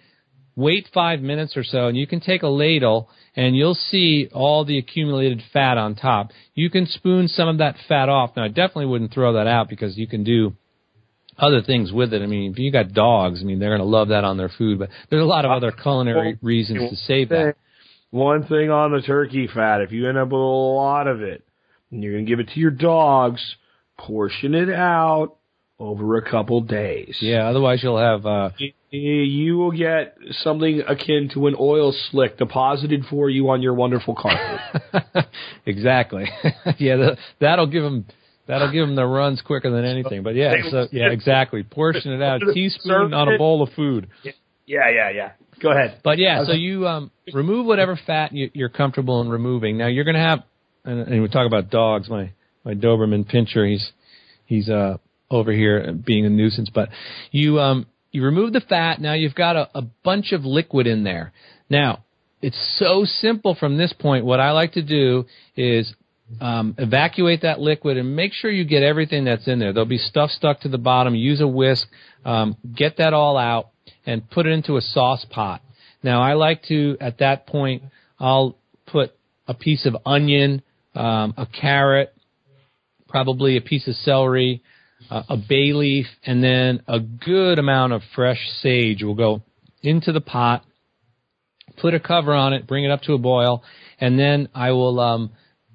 wait five minutes or so, and you can take a ladle and you'll see all the accumulated fat on top. You can spoon some of that fat off. Now, I definitely wouldn't throw that out because you can do other things with it. I mean, if you got dogs, I mean, they're going to love that on their food. But there's a lot of other culinary reasons to save that. One thing on the turkey fat, if you end up with a lot of it, and you're going to give it to your dogs, portion it out over a couple days. Yeah, otherwise you'll have. uh You will get something akin to an oil slick deposited for you on your wonderful carpet. exactly. yeah, the, that'll give them That'll give them the runs quicker than anything. But yeah, so yeah, exactly. Portion it out, teaspoon on a bowl of food. Yeah, yeah, yeah. Go ahead. But yeah, so you um, remove whatever fat you, you're comfortable in removing. Now you're going to have, and, and we talk about dogs. My my Doberman Pinscher, he's he's uh over here being a nuisance. But you um you remove the fat. Now you've got a, a bunch of liquid in there. Now it's so simple from this point. What I like to do is um, evacuate that liquid and make sure you get everything that's in there. There'll be stuff stuck to the bottom. Use a whisk, um, get that all out, and put it into a sauce pot. Now, I like to at that point I'll put a piece of onion, um, a carrot, probably a piece of celery, uh, a bay leaf, and then a good amount of fresh sage will go into the pot. Put a cover on it, bring it up to a boil, and then I will um,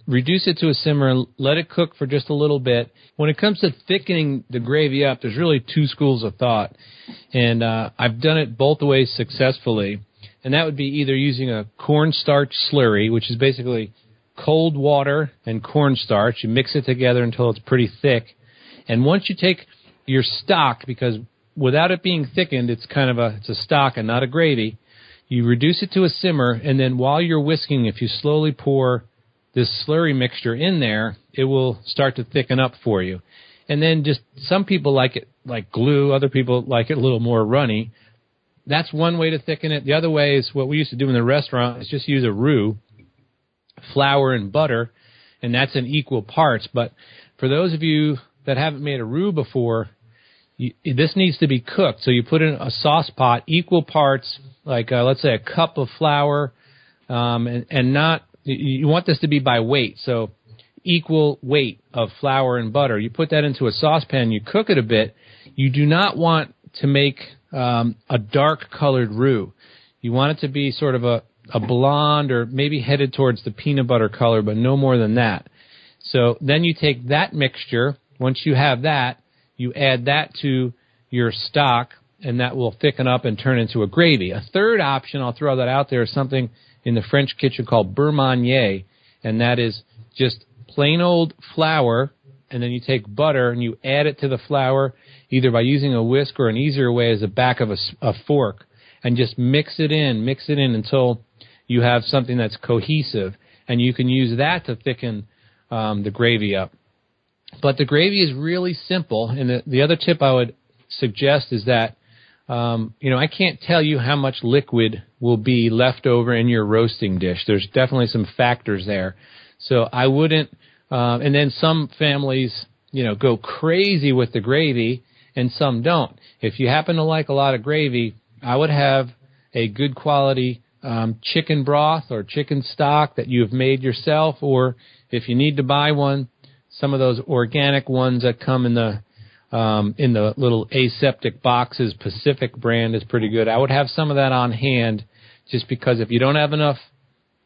reduce it to a simmer and let it cook for just a little bit. When it comes to thickening the gravy up, there's really two schools of thought, and uh, I've done it both ways successfully. And that would be either using a cornstarch slurry, which is basically cold water and cornstarch. You mix it together until it's pretty thick, and once you take your stock, because without it being thickened, it's kind of a it's a stock and not a gravy. You reduce it to a simmer, and then while you're whisking, if you slowly pour this slurry mixture in there, it will start to thicken up for you. And then just some people like it like glue, other people like it a little more runny. That's one way to thicken it. The other way is what we used to do in the restaurant is just use a roux, flour and butter, and that's in equal parts. But for those of you that haven't made a roux before, you, this needs to be cooked. So you put in a sauce pot, equal parts, like uh, let's say a cup of flour, um, and, and not you want this to be by weight, so equal weight of flour and butter. You put that into a saucepan, you cook it a bit. You do not want to make um, a dark colored roux. You want it to be sort of a, a blonde or maybe headed towards the peanut butter color, but no more than that. So then you take that mixture. Once you have that, you add that to your stock, and that will thicken up and turn into a gravy. A third option, I'll throw that out there, is something in the French kitchen called beurre manié, and that is just plain old flour, and then you take butter and you add it to the flour, either by using a whisk or an easier way is the back of a, a fork, and just mix it in, mix it in until you have something that's cohesive, and you can use that to thicken um, the gravy up. But the gravy is really simple, and the, the other tip I would suggest is that um, you know, I can't tell you how much liquid will be left over in your roasting dish. There's definitely some factors there. So I wouldn't, um, and then some families, you know, go crazy with the gravy and some don't. If you happen to like a lot of gravy, I would have a good quality um, chicken broth or chicken stock that you have made yourself, or if you need to buy one, some of those organic ones that come in the um, in the little aseptic boxes. Pacific brand is pretty good. I would have some of that on hand, just because if you don't have enough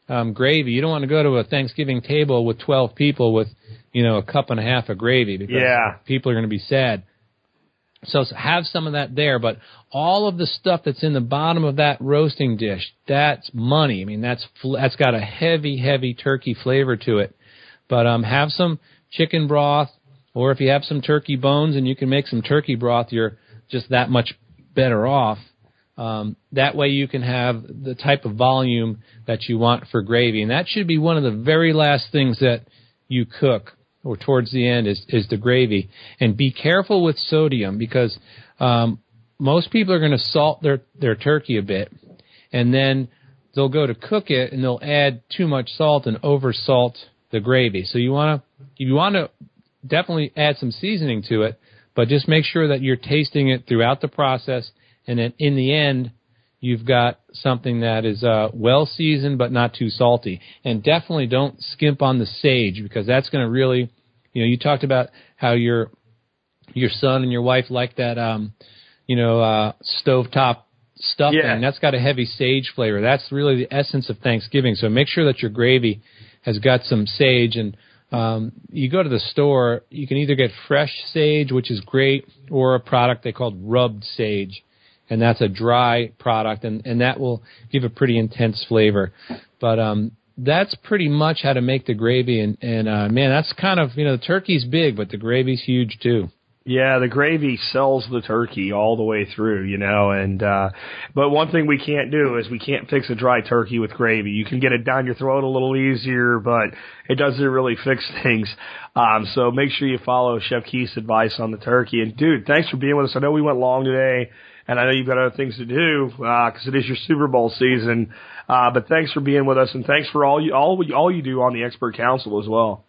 um, gravy, you don't want to go to a Thanksgiving table with 12 people with you know a cup and a half of gravy because Yeah. people are going to be sad. So have some of that there, but all of the stuff that's in the bottom of that roasting dish, that's money. I mean, that's that's got a heavy, heavy turkey flavor to it. But um, have some chicken broth, or if you have some turkey bones and you can make some turkey broth, you're just that much better off. Um, that way you can have the type of volume that you want for gravy, and that should be one of the very last things that you cook or towards the end is, is the gravy. And be careful with sodium because um, most people are going to salt their, their turkey a bit, and then they'll go to cook it and they'll add too much salt and over salt the gravy. So you want to you want to definitely add some seasoning to it, but just make sure that you're tasting it throughout the process, and then in the end. You've got something that is uh, well seasoned but not too salty, and definitely don't skimp on the sage because that's going to really, you know, you talked about how your your son and your wife like that, um, you know, uh, stovetop stuffing. Yeah. That's got a heavy sage flavor. That's really the essence of Thanksgiving. So make sure that your gravy has got some sage and um, you go to the store, you can either get fresh sage, which is great, or a product they called rubbed sage, and that's a dry product, and, and that will give a pretty intense flavor. But um, that's pretty much how to make the gravy, and, and uh, man, that's kind of you know the turkey's big, but the gravy's huge too. Yeah, the gravy sells the turkey all the way through, you know, and uh but one thing we can't do is we can't fix a dry turkey with gravy. You can get it down your throat a little easier, but it doesn't really fix things. Um so make sure you follow Chef Keith's advice on the turkey. And dude, thanks for being with us. I know we went long today and I know you've got other things to do uh 'cause it is your Super Bowl season. Uh but thanks for being with us and thanks for all you all all you do on the expert council as well.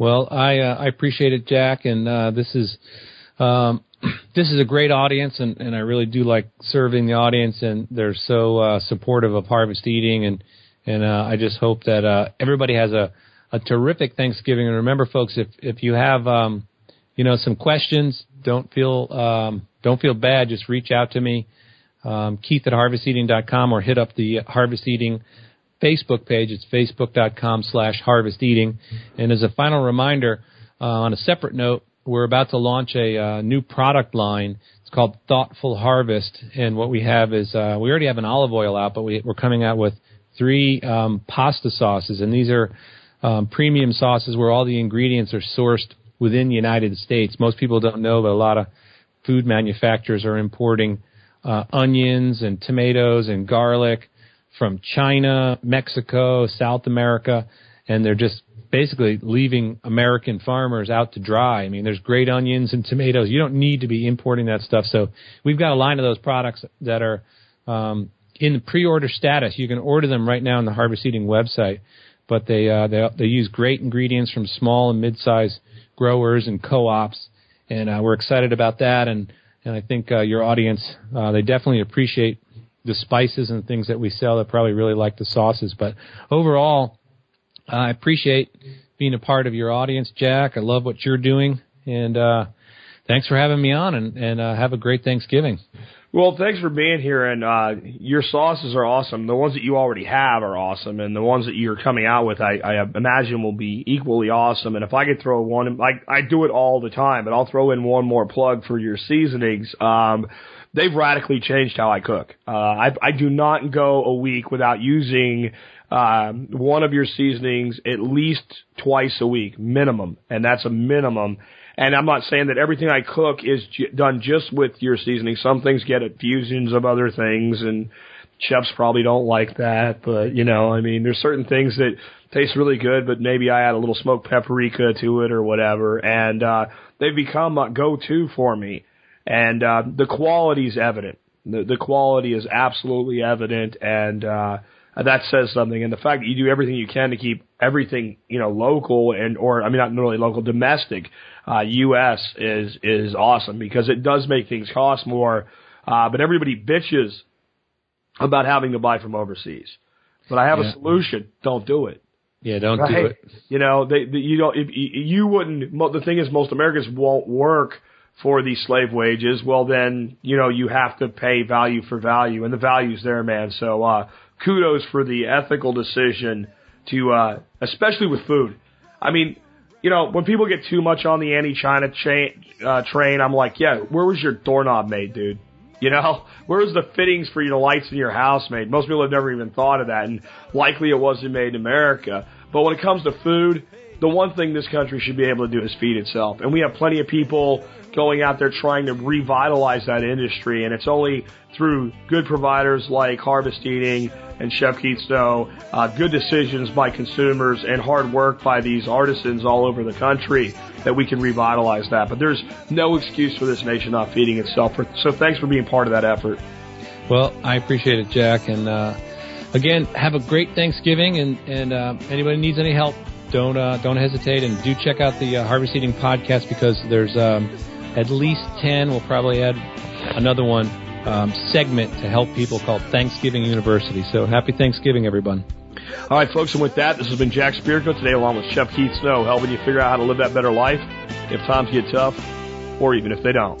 Well, I uh, I appreciate it, Jack, and uh, this is um, this is a great audience, and, and I really do like serving the audience, and they're so uh, supportive of Harvest Eating, and and uh, I just hope that uh, everybody has a a terrific Thanksgiving. And remember, folks, if if you have um, you know some questions, don't feel um, don't feel bad. Just reach out to me, um, Keith at harvesteating.com, or hit up the Harvest Eating Facebook page. It's facebook.com slash harvest eating. And as a final reminder, uh, on a separate note, we're about to launch a uh, new product line. It's called Thoughtful Harvest. And what we have is, uh, we already have an olive oil out, but we, we're coming out with three um, pasta sauces. And these are um, premium sauces where all the ingredients are sourced within the United States. Most people don't know, but a lot of food manufacturers are importing uh, onions and tomatoes and garlic from China, Mexico, South America, and they're just basically leaving American farmers out to dry. I mean, there's great onions and tomatoes. You don't need to be importing that stuff. So we've got a line of those products that are um, in the pre-order status. You can order them right now on the Harvest Eating website. But they uh, they they use great ingredients from small and mid-sized growers and co-ops, and uh, we're excited about that. And and I think uh, your audience uh, they definitely appreciate the spices and things that we sell. They probably really like the sauces. But overall, I appreciate being a part of your audience, Jack. I love what you're doing, and uh, thanks for having me on. And, and uh, have a great Thanksgiving. Well, thanks for being here, and uh, your sauces are awesome. The ones that you already have are awesome, and the ones that you're coming out with, I, I imagine, will be equally awesome. And if I could throw one, like I do it all the time, but I'll throw in one more plug for your seasonings. Um, they've radically changed how I cook. Uh, I, I do not go a week without using um, one of your seasonings at least twice a week, minimum, and that's a minimum. And I'm not saying that everything I cook is j- done just with your seasoning. Some things get infusions of other things, and chefs probably don't like that. But you know, I mean, there's certain things that taste really good, but maybe I add a little smoked paprika to it or whatever, and uh, they've become a go-to for me. And uh, the quality is evident. The, the quality is absolutely evident, and uh, that says something. And the fact that you do everything you can to keep everything, you know, local and or I mean not really local, domestic, uh, U.S. is is awesome because it does make things cost more. Uh, but everybody bitches about having to buy from overseas. But I have Yeah. a solution. Don't do it. Yeah, don't do it. You know, they, they you don't. If you you wouldn't. mo- The thing is, most Americans won't work for these slave wages. Well, then you know you have to pay value for value, and the value's there, man. So uh, kudos for the ethical decision to, uh, especially with food. I mean, you know, when people get too much on the anti-China uh, train, I'm like, yeah, where was your doorknob made, dude? You know, where was the fittings for your lights in your house made? Most people have never even thought of that, and likely it wasn't made in America. But when it comes to food, the one thing this country should be able to do is feed itself. And we have plenty of people going out there trying to revitalize that industry, and it's only through good providers like Harvest Eating and Chef Keith Snow, uh, good decisions by consumers, and hard work by these artisans all over the country that we can revitalize that. But there's no excuse for this nation not feeding itself. So thanks for being part of that effort. Well, I appreciate it, Jack. And uh, again, have a great Thanksgiving. And and uh, anybody needs any help, don't uh, don't hesitate and do check out the uh, Harvest Eating podcast because there's um, at least ten. We'll probably add another one um, segment to help people called Thanksgiving University. So happy Thanksgiving, everyone. All right, folks, and with that, this has been Jack Spirko today, along with Chef Keith Snow, helping you figure out how to live that better life if times get tough, or even if they don't.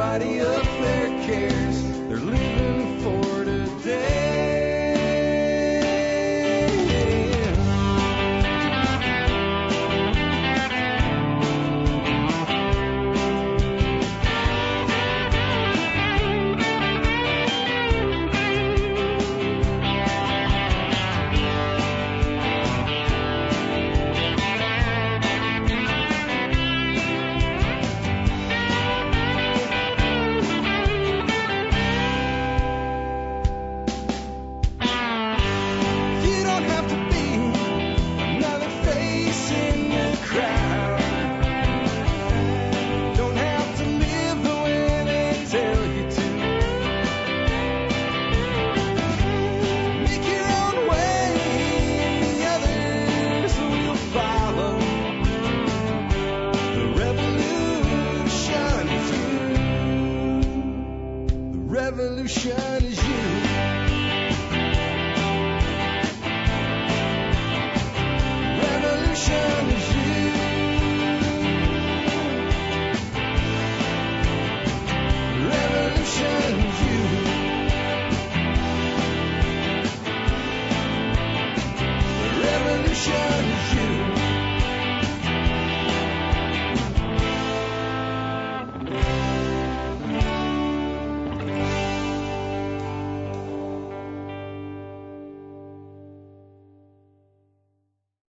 Nobody up there cares.